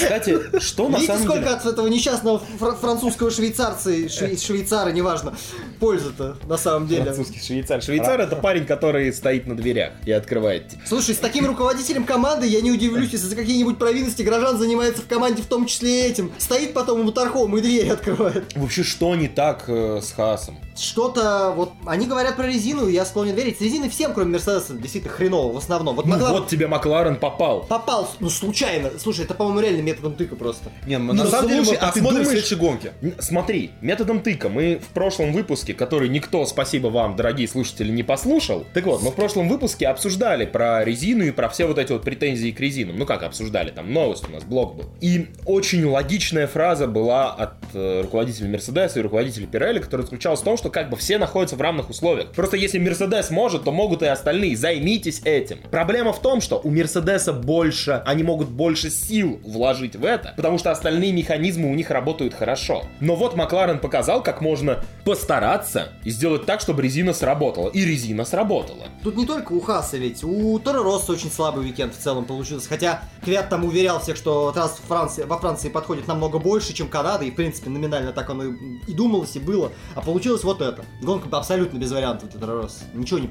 Кстати, что на Видите, самом сколько деле... от этого несчастного фра- французского швейцарца, шве- швейцара, неважно, пользы-то на самом деле. Французский швейцар. Швейцар это парень, который стоит на дверях и открывает. тебе. Слушай, с таким руководителем команды я не удивлюсь, если за какие-нибудь провинности Грожан занимается в команде в том числе этим. Стоит потом ему Тархом и двери открывает. Вообще, что не так э, с Хасом? Что-то, вот, они говорят про резину, и я склонен верить. С резиной всем, кроме Мерседеса, действительно хреново в основном. Вот Ну Макларен вот тебе Макларен попал. попал, ну, случайно. Слушай, это, по-моему, реально методом тыка просто. Не, мы Ну, на самом деле мы слушай, а посмотрим думаешь- следующей гонке. Н- Смотри, методом тыка. Мы в прошлом выпуске выпуске, который никто, спасибо вам, дорогие слушатели, не послушал. Так вот, мы в прошлом выпуске обсуждали про резину и про все вот эти вот претензии к резинам. Ну как обсуждали, там новость у нас, блог был. И очень логичная фраза была от э, руководителя Мерседеса и руководителя Пирелли, которая заключалась в том, что как бы все находятся в равных условиях. Просто если Мерседес может, то могут и остальные. Займитесь этим. Проблема в том, что у Мерседеса больше, они могут больше сил вложить в это, потому что остальные механизмы у них работают хорошо. Но вот Макларен показал, как можно постараться и сделать так, чтобы резина сработала. И резина сработала. Тут не только у Хаса ведь, у Торо Росса очень слабый уикенд в целом получился. Хотя Квят там уверял всех, что трасс Франции, во Франции подходит намного больше, чем Канада, и в принципе номинально так оно и, и думалось, и было. А получилось вот это. Гонка абсолютно без вариантов для Торо Росса. Ничего не,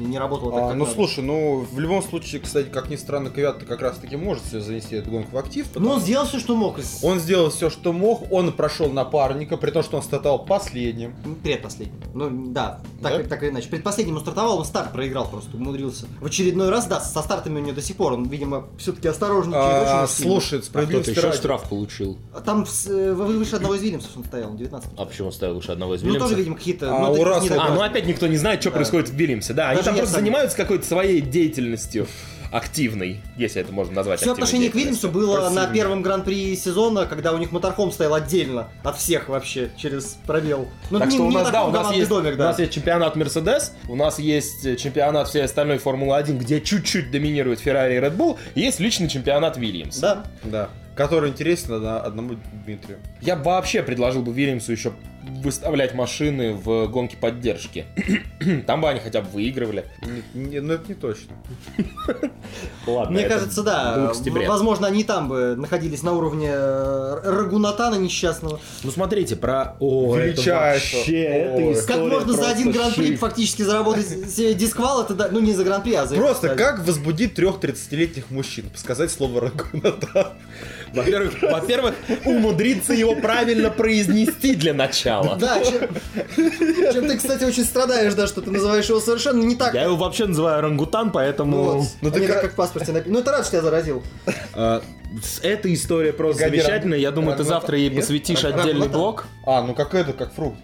не работало так, А, как ну надо. слушай, ну в любом случае, кстати, как ни странно, Квят как раз таки может себе занести эту гонку в актив. Ну он сделал все, что мог. Он сделал все, что мог, он прошел напарника, при том, что он стартовал последним. Предпоследним. Ну да, так, Да? так или иначе. Предпоследним он стартовал, он старт проиграл просто, умудрился. В очередной раз, да, со стартами у него до сих пор, он, видимо, все-таки осторожничает А, слушай, А кто-то справедливости еще штраф получил. Там с- э, выше одного из Вильямсов он стоял, 19 А почему он ставил выше одного из Ну Вильямсов? тоже, видимо, какие-то... А ну, у такие Рассела- не А, ну опять никто не знает, что Да. происходит в Вильямсе. Да, они там просто занимаются какой-то своей деятельностью активной, если это можно назвать Все отношение к Вильямсу было Просто на первом гран-при сезона, когда у них моторхом стоял отдельно от всех вообще, через пробел. Ну, Так не, что у не нас, да, у нас, есть, домик, у да. нас есть чемпионат Мерседес, у нас есть э, чемпионат всей остальной Формулы-1, где чуть-чуть доминирует Феррари и Red Bull, и есть личный чемпионат Вильямс. Да. Да. Который интересен на одному Дмитрию. Я бы вообще предложил бы Вильямсу еще выставлять машины в гонке поддержки. Там бы они хотя бы выигрывали. Не- не- ну это не точно. Ладно, Мне кажется, да. Возможно, они там бы находились на уровне э, Рагунатана несчастного. Ну смотрите, про... О, это вообще, это Как можно за один гран-при фактически заработать себе дисквал, это да, ну не за гран-при, а за Просто как возбудить трех 30-летних мужчин? Сказать слово Рагунатан. Во-первых, во-первых, умудриться его правильно произнести для начала. Да, чем, чем ты, кстати, очень страдаешь, да, что ты называешь его совершенно не так. Я его вообще называю рангутан, поэтому... Вот. Ну ты как- как в паспорте написано. Ну это рад, что я заразил. А, Эта история просто Погоди, замечательная. Я думаю, ты завтра ей нет? посвятишь Рангутан. отдельный блок. А, ну как это, как фрукт.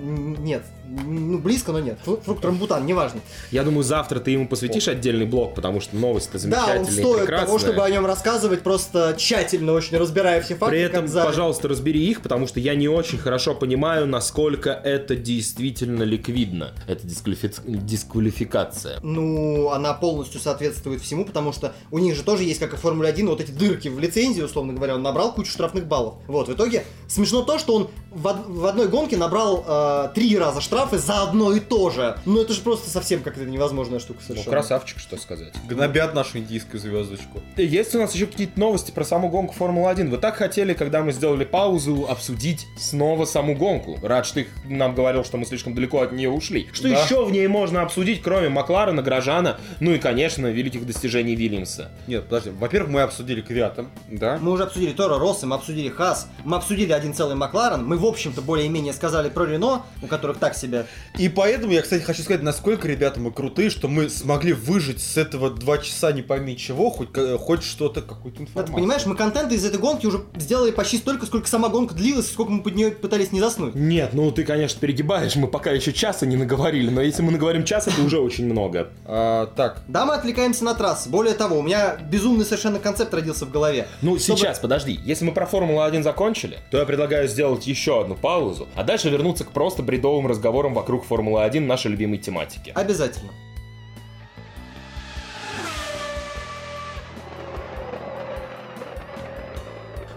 Нет. Ну, близко, но нет. Фру- Фрукт рамбутан, неважно. Я думаю, завтра ты ему посвятишь отдельный блок, потому что новость-то Да, замечательная он и стоит прекрасная. того, чтобы о нем рассказывать, просто тщательно очень разбирая все факты. При этом, за- пожалуйста, разбери их, потому что я не очень хорошо понимаю, насколько это действительно ликвидно. Это дисквалифи- дисквалификация. Ну, она полностью соответствует всему, потому что у них же тоже есть, как и в Формуле 1, вот эти дырки в лицензии, условно говоря, он набрал кучу штрафных баллов. Вот, в итоге смешно то, что он в, в одной гонке набрал э, три раза штрафы за одно и то же. Ну, это же просто совсем как-то невозможная штука Ну, совершенно. красавчик, что сказать. Гнобят нашу индийскую звездочку. Есть у нас еще какие-то новости про саму гонку Формулы-1. Вы так хотели, когда мы сделали паузу, обсудить снова саму гонку. Рад, что ты нам говорил, что мы слишком далеко от нее ушли. Что Да. еще в ней можно обсудить, кроме Макларена, Грожана, ну и, конечно, великих достижений Вильямса? Нет, подожди. Во-первых, мы обсудили Квятом, да? Мы уже обсудили Торо Росса, мы обсудили Хас, мы обсудили один целый Макларен, мы, в общем-то, более-менее сказали про Рено, у которых так себе. И поэтому я, кстати, хочу сказать, насколько, ребята, мы крутые, что мы смогли выжить с этого два часа не пойми чего, хоть, ка- хоть что-то, какую-то Да, информацию. ты понимаешь, мы контента из этой гонки уже сделали почти столько, сколько сама гонка длилась, сколько мы под нее пытались не заснуть. Нет, ну ты, конечно, перегибаешь, мы пока еще часа не наговорили, но если мы наговорим час, это уже очень много. А, так, Да, мы отвлекаемся на трассы. Более того, у меня безумный совершенно концепт родился в голове. Ну, Чтобы- сейчас, подожди. Если мы про Формулу-1 закончили, то я предлагаю сделать еще одну паузу, а дальше вернуться к просто бредовым разговорам вокруг Формулы-1 нашей любимой тематики. Обязательно.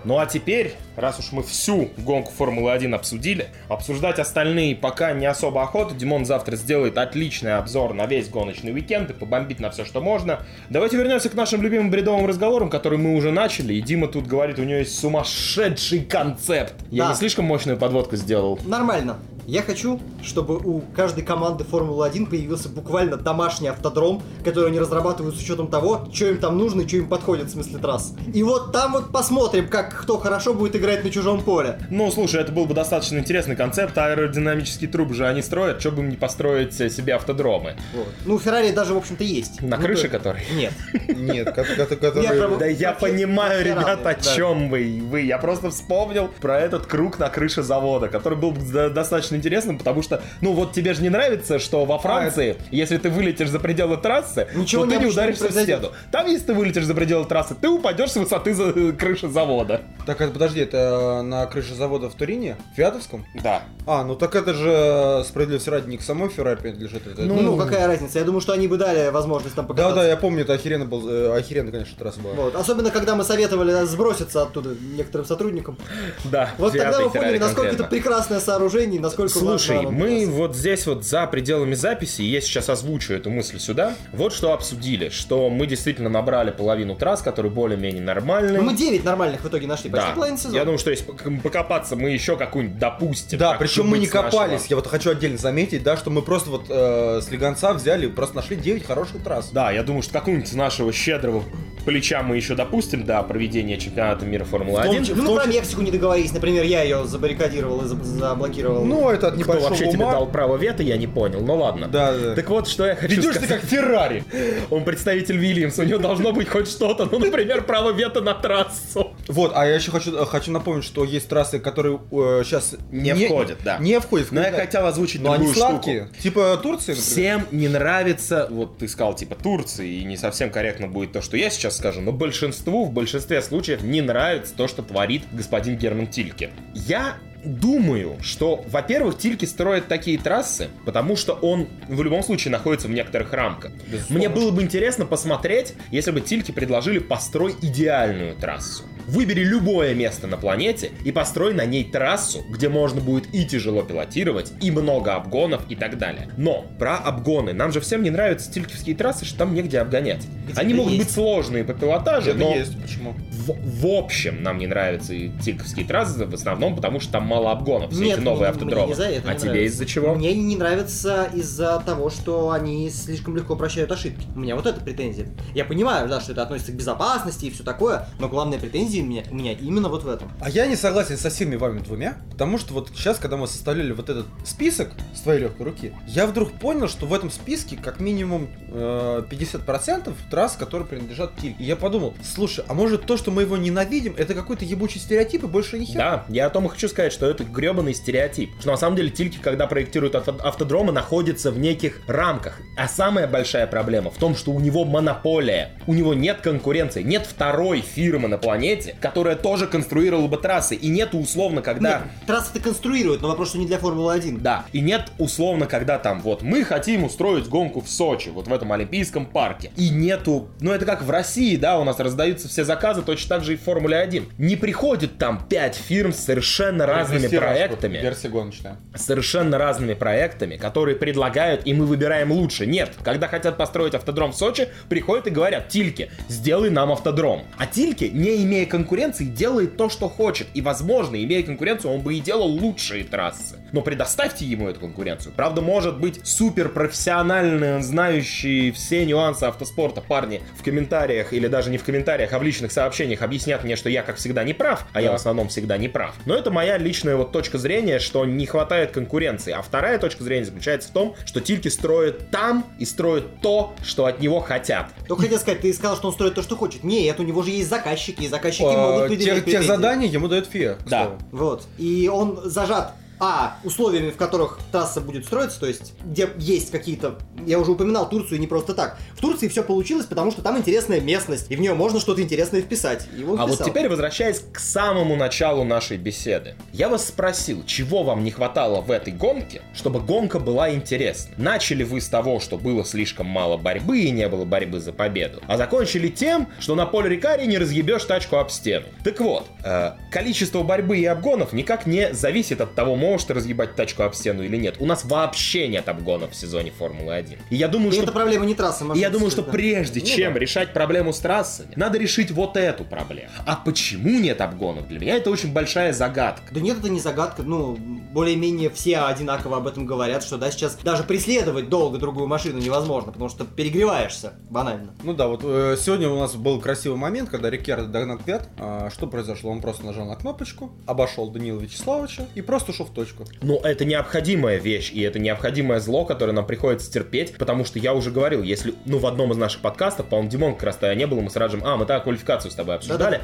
Ну а теперь, раз уж мы всю гонку Формулы-1 обсудили, обсуждать остальные пока не особо охота. Димон завтра сделает отличный обзор на весь гоночный уикенд и побомбит на все, что можно. Давайте вернемся к нашим любимым бредовым разговорам, которые мы уже начали. И Дима тут говорит, у него есть сумасшедший концепт. Я Да. не слишком мощную подводку сделал. Нормально. Я хочу, чтобы у каждой команды Формулы-1 появился буквально домашний автодром, который они разрабатывают с учетом того, что им там нужно и что им подходит в смысле трасс. И вот там вот посмотрим, как кто хорошо будет играть на чужом поле. Ну, слушай, это был бы достаточно интересный концепт. Аэродинамические трубы же они строят. Что бы им не построить себе автодромы? Вот. Ну, у Феррари даже, в общем-то, есть. На Ну, крыше то- который? Нет. нет, который... Да я понимаю, вообще ребят, разные, о чем вы. вы. Я просто вспомнил про этот круг на крыше завода, который был бы до- достаточно интересным, потому что, ну вот тебе же не нравится, что во Франции, если ты вылетишь за пределы трассы, Ничего то ты не ударишься в стену. Там, если ты вылетишь за пределы трассы, ты упадешь с высоты за крыши завода. Так, это, подожди, это на крыше завода в Турине? В Фиатовском? Да. А, ну так это же справедливости ради не к самой Феррари принадлежит. Это, Ну, ну, какая разница? Я думаю, что они бы дали возможность там да, покататься. да, я помню, это охеренно был, э, охеренно, конечно, трасса была. Вот. Особенно, когда мы советовали сброситься оттуда некоторым сотрудникам. Да, Вот тогда мы поняли, насколько это прекрасное сооружение, насколько Слушай, мы вот здесь вот за пределами записи, я сейчас озвучу эту мысль сюда, вот что обсудили, что мы действительно набрали половину трасс, которые более-менее нормальные. Ну, мы 9 нормальных в итоге нашли, Да, я думаю, что если пок- покопаться, мы еще какую-нибудь допустим. Да, причем мы не с нашего- копались. Я вот хочу отдельно заметить, да, что мы просто вот э, с Легонца взяли, просто нашли 9 хороших трасс. Да, я думаю, что какую-нибудь нашего щедрого плеча мы еще допустим до проведения чемпионата мира В том Формулы-1. числе- Ну, том про Мексику не договорились. Например, я ее забаррикадировал и заб- заблокировал. Ну, это от Кто небольшого вообще тебе ума. дал право вето, я не понял. Ну ладно. Да, да. Так вот, что я хочу Ведешь ты сказать. как Феррари. Он представитель Вильямса, у него должно быть хоть что-то, ну, например, право вето на трассу. Вот, а я еще хочу, э, хочу напомнить, что есть трассы, которые сейчас Не входят, да. Не входят. Но я хотел озвучить Но они другую штуку. сладкие. Типа Турции, например. Всем не нравится, вот ты сказал типа Турции, и не совсем корректно будет то, что я сейчас скажу, но большинству в большинстве случаев не нравится то, что творит господин Герман Тильке. Я думаю, что, во-первых, Тильки строит такие трассы, потому что он в любом случае находится в некоторых рамках. Безусловно. Мне было бы интересно посмотреть, если бы Тильки предложили построй идеальную трассу. Выбери любое место на планете и построй на ней трассу, где можно будет и тяжело пилотировать, и много обгонов и так далее. Но про обгоны. Нам же всем не нравятся тильковские трассы, что там негде обгонять. Где-то Они могут есть. быть сложные по пилотажу, Это но есть. Почему? в, в общем нам не нравятся и тильковские трассы, в основном потому, что там мало обгонов, все Нет, эти новые мне- мне автодромы. не за это а тебе нравится. из-за чего? Мне не нравится из-за того, что они слишком легко прощают ошибки. У меня вот эта претензия. Я понимаю, да, что это относится к безопасности и все такое, но главная претензия у меня, у меня именно вот в этом. А я не согласен со всеми вами двумя, потому что вот сейчас, когда мы составляли вот этот список с твоей легкой руки, я вдруг понял, что в этом списке как минимум э, 50% трасс, которые принадлежат Тиль. И я подумал, слушай, а может то, что мы его ненавидим, это какой-то ебучий стереотип и больше ни хера? Да, я о том и хочу сказать, что это гребаный стереотип. Что на самом деле тильки, когда проектируют авто- автодромы, находятся в неких рамках. А самая большая проблема в том, что у него монополия. У него нет конкуренции. Нет второй фирмы на планете, которая тоже конструировала бы трассы. И нет условно, когда... Нет, трассы-то конструируют, но вопрос, что не для Формулы-1. Да, и нет условно, когда там вот мы хотим устроить гонку в Сочи, вот в этом Олимпийском парке. И нету, ну это как в России, да, у нас раздаются все заказы, точно так же и в Формуле 1. Не приходит там 5 фирм с совершенно разными проектами Версия гоночная. совершенно разными проектами, которые предлагают, и мы выбираем лучше. Нет, когда хотят построить автодром в Сочи, приходят и говорят, Тильке, сделай нам автодром. А Тильке, не имея конкуренции, делает то, что хочет. И, возможно, имея конкуренцию, он бы и делал лучшие трассы. Но предоставьте ему эту конкуренцию. Правда, может быть, супер профессионально знающие все нюансы автоспорта парни в комментариях, или даже не в комментариях, а в личных сообщениях объяснят мне, что я, как всегда, не прав, а я в Да. основном всегда не прав. Но это моя личная вот точка зрения, что не хватает конкуренции. А вторая точка зрения заключается в том, что Тильки строит там и строит то, что от него хотят. Только хотел сказать, ты сказал, что он строит то, что хочет. Нет, у него же есть заказчики, и заказчики Э, могут предъявить тех, тех заданий ему дает к Да. слову. Вот. И он зажат а, условиями, в которых трасса будет строиться, то есть, где есть какие-то... Я уже упоминал Турцию не просто так. В Турции все получилось, потому что там интересная местность, и в нее можно что-то интересное вписать. И он А вот теперь возвращаясь к самому началу нашей беседы. Я вас спросил, чего вам не хватало в этой гонке, чтобы гонка была интересна. Начали вы с того, что было слишком мало борьбы и не было борьбы за победу. А закончили тем, что на поле Рикари не разъебешь тачку об стену. Так вот, э, количество борьбы и обгонов никак не зависит от того, можешь ты разъебать тачку об стену или нет. У нас вообще нет обгонов в сезоне Формулы-1. И я думаю, И что это проблема не трассы, и я думаю, что да. прежде Ну чем да. решать проблему с трассами, надо решить вот эту проблему. А почему нет обгонов? Для меня это очень большая загадка. Да нет, это не загадка, ну, более-менее все одинаково об этом говорят, что, да, сейчас даже преследовать долго другую машину невозможно, потому что перегреваешься, банально. Ну да, вот э, сегодня у нас был красивый момент, когда Рикьярдо догнал Квят. А, что произошло? Он просто нажал на кнопочку, обошел Данила Вячеславовича и просто ушел в точку. Но это необходимая вещь, и это необходимое зло, которое нам приходится терпеть, потому что я уже говорил, если, ну, в одном из наших подкастов, по-моему, Димон как раз тогда не был, мы с Раджем, а, мы тогда квалификацию с тобой обсуждали,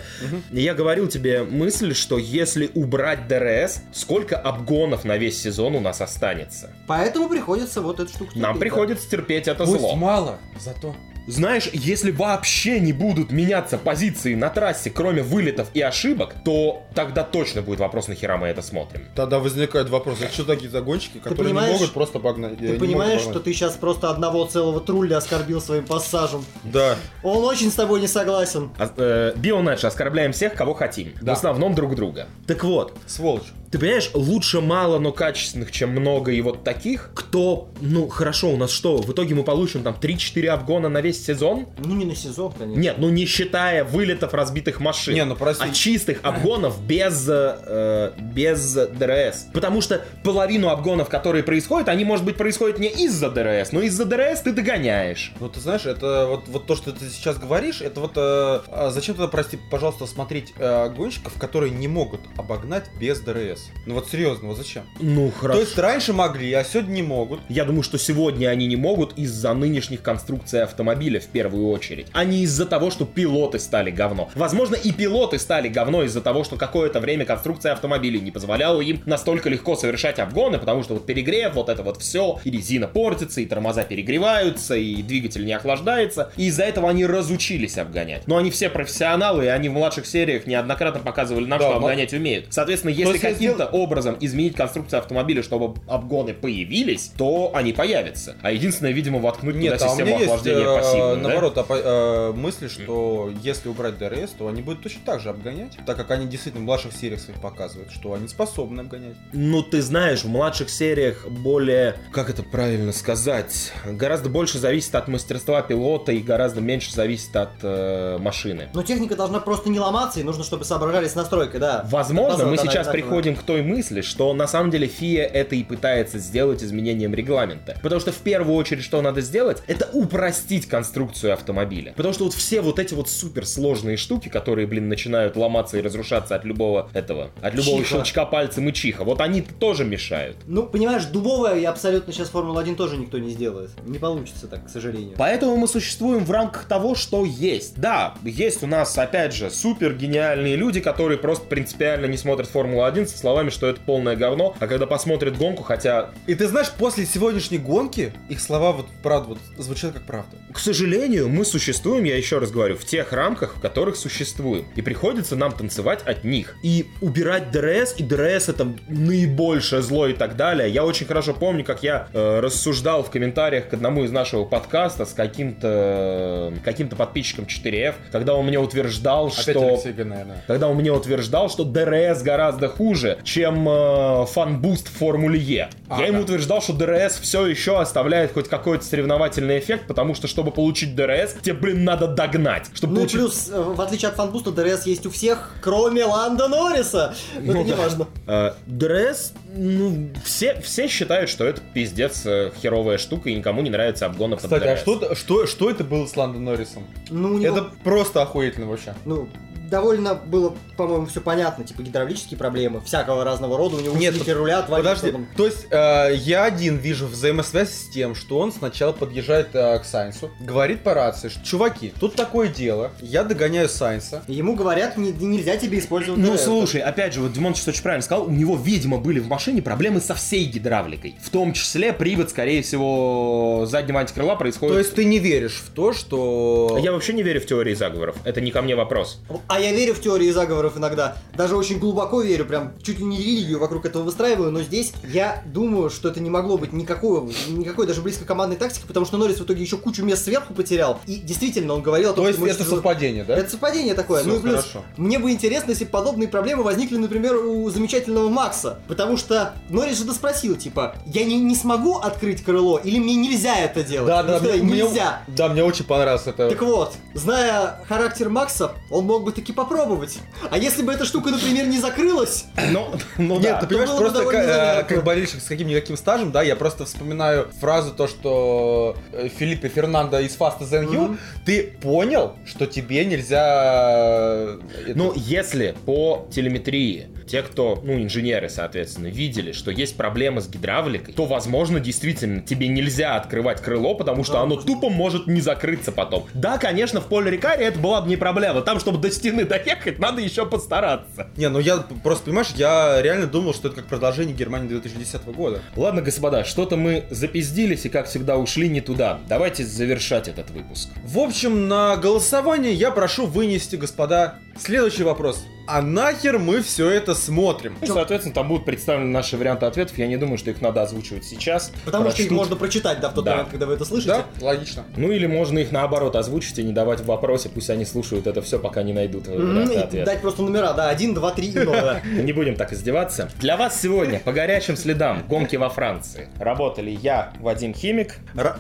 и я говорил тебе мысль, что если убрать ДРС, сколько обгонов на весь сезон у нас останется? Поэтому приходится вот эту штуку Нам терпеть, приходится терпеть это Пусть зло. мало, зато. Знаешь, если вообще не будут меняться позиции на трассе, кроме вылетов и ошибок, то тогда точно будет вопрос, нахера мы это смотрим. Тогда возникает вопрос, а что такие загонщики, которые не могут просто погнать? Ты понимаешь, что ты сейчас просто одного целого трулля оскорбил своим пассажем? Да. Он очень с тобой не согласен. А, э, Бионедж, оскорбляем всех, кого хотим. В основном друг друга. Так вот, Сволочь. ты понимаешь, лучше мало, но качественных, чем много и вот таких, кто, ну, хорошо, у нас что, в итоге мы получим там 3-4 обгона на весь сезон? Ну не на сезон, конечно. Нет, ну не считая вылетов разбитых машин. Не, ну прости. А чистых обгонов без, э, без ДРС. Потому что половину обгонов, которые происходят, они, может быть, происходят не из-за ДРС, но из-за ДРС ты догоняешь. Ну, ты знаешь, это вот, вот то, что ты сейчас говоришь, это вот... э, а зачем тогда, прости, пожалуйста, смотреть э, гонщиков, которые не могут обогнать без ДРС? Ну вот серьезно, вот зачем? Ну, хорошо. То есть раньше могли, а сегодня не могут. Я думаю, что сегодня они не могут из-за нынешних конструкций автомобиля в первую очередь, а не из-за того, что пилоты стали говно. Возможно, и пилоты стали говно из-за того, что какое-то время конструкция автомобилей не позволяла им настолько легко совершать обгоны, потому что вот перегрев, вот это вот все, и резина портится, и тормоза перегреваются, и двигатель не охлаждается, и из-за этого они разучились обгонять. Но они все профессионалы, и они в младших сериях неоднократно показывали нам, Да, что обгонять умеют. Соответственно, если каким-то образом изменить конструкцию автомобиля, чтобы обгоны появились, то они появятся. А единственное, видимо, воткнуть Нет, туда систему меня есть, охлаждения пассивную, да? наоборот, опа- э, мысли, что если убрать ДРС, то они будут точно так же обгонять, так как они действительно в младших сериях своих показывают, что они способны обгонять. Ну, ты знаешь, в младших сериях более, как это правильно сказать, гораздо больше зависит от мастерства пилота и гораздо меньше зависит от э, машины. Но техника должна просто не ломаться, и нужно, чтобы соображали с настройкой, да. Возможно, мы да, сейчас да, приходим к той мысли, что на самом деле ФИА это и пытается сделать изменением регламента. Потому что в первую очередь, что надо сделать, это упростить конструкцию автомобиля. Потому что вот все вот эти вот суперсложные штуки, которые, блин, начинают ломаться и разрушаться от любого этого, от любого Чиха. щелчка пальцем и чиха, вот они тоже мешают. Ну, понимаешь, дубовая и абсолютно сейчас Формула-1 тоже никто не сделает. Не получится так, к сожалению. Поэтому мы существуем в рамках того, что есть. Да, есть у нас, опять же, супер гениальные люди, которые просто принципиально не смотрят Формулу-1 со словами, что это полное говно, а когда посмотрят гонку, хотя И ты знаешь, после сегодняшней гонки их слова вот правда вот звучат как правда. К сожалению, мы существуем, я еще раз говорю, в тех рамках, в которых существуем. И приходится нам танцевать от них. И убирать ДРС, и ДРС это наибольшее зло и так далее. Я очень хорошо помню, как я э, рассуждал в комментариях к одному из нашего подкаста с каким-то каким-то подписчиком 4F, когда он мне утверждал, Опять что... Алексей Г, наверное. Когда он мне утверждал, что ДРС гораздо хуже, чем э, fanboost в Формуле Е. А, Я ему да. утверждал, что дрс все еще оставляет хоть какой-то соревновательный эффект, потому что, чтобы получить дрс, тебе, блин, надо догнать. Чтобы Ну получить... плюс, э, в отличие от fanboost а, ДРС есть у всех, кроме Ландо Норриса. Но Ну это не да. важно. Э, ДРС, ну, все, все считают, что это пиздец э, херовая штука, и никому не нравится обгоны под Кстати, а ДРС. что, что, что это было с Ландо Норрисом? Ну, него, Это просто охуительно вообще. ну, довольно было, по-моему, все понятно. Типа гидравлические проблемы, всякого разного рода. У него Нет, слипер руля отвалился. Подожди, там. то есть э, я один вижу взаимосвязь с тем, что он сначала подъезжает э, к Сайнсу, говорит по рации, что чуваки, тут такое дело, я догоняю Сайнса. Ему говорят, «Не- нельзя тебе использовать Ну, ДРС». слушай, опять же, вот Димон сейчас очень правильно сказал, у него, видимо, были в машине проблемы со всей гидравликой. В том числе привод, скорее всего, заднего антикрыла происходит... То есть ты не веришь в то, что... Я вообще не верю в теории заговоров. Это не ко мне вопрос. А я верю в теории заговоров иногда. Даже очень глубоко верю, прям чуть ли не религию вокруг этого выстраиваю, но здесь я думаю, что это не могло быть никакого, никакой даже близко командной тактики, потому что Норрис в итоге еще кучу мест сверху потерял. И действительно, он говорил о том, То есть что мы это совпадение, да? Это совпадение такое. Всё, ну и плюс, хорошо. мне бы интересно, если подобные проблемы возникли, например, у замечательного Макса. Потому что Норрис же доспросил, типа, я не, не смогу открыть крыло, или мне нельзя это делать? Да, Он да, мне, нельзя. да, мне очень понравилось это. Так вот, зная характер Макса, он мог бы таки все-таки попробовать. А если бы эта штука, например, не закрылась, Ну, ну Нет, да. ты понимаешь, было бы просто довольно ка- э, как болельщик с каким-никаким стажем, да, я просто вспоминаю фразу то, что э, Филиппе Фернандо из Fast Than You, Мгм. ты понял, что тебе нельзя... э, Ну, если по телеметрии те, кто, ну, инженеры, соответственно, видели, что есть проблемы с гидравликой, то, возможно, действительно, тебе нельзя открывать крыло, потому что Да, оно тупо может не закрыться потом. Да, конечно, в поле Рикаре это была бы не проблема. Там, чтобы до стены доехать, надо еще постараться. Не, ну я просто, понимаешь, я реально думал, что это как продолжение Германии 2010 года. Ладно, господа, что-то мы запиздились и, как всегда, ушли не туда. Давайте завершать этот выпуск. В общем, на голосование я прошу вынести, господа, следующий вопрос. А нахер мы все это смотрим? Ну, соответственно, там будут представлены наши варианты ответов. Я не думаю, что их надо озвучивать сейчас. потому что их Прочтут. можно прочитать, да, в тот Да. момент, когда вы это слышите. Да, логично. Ну или можно их наоборот озвучить и не давать в вопросе, пусть они слушают это все, пока не найдут Мгм, варианты и ответа. дать просто номера, да, 1, 2, 3 и 0, да. Не будем так издеваться. Для вас сегодня по горячим следам гонки во Франции работали я, Вадим Химик. Ра...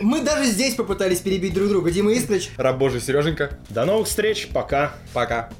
Мы даже здесь попытались перебить друг друга. Дима Искрич. Раб божий, Сереженька. До новых встреч, пока. Пока.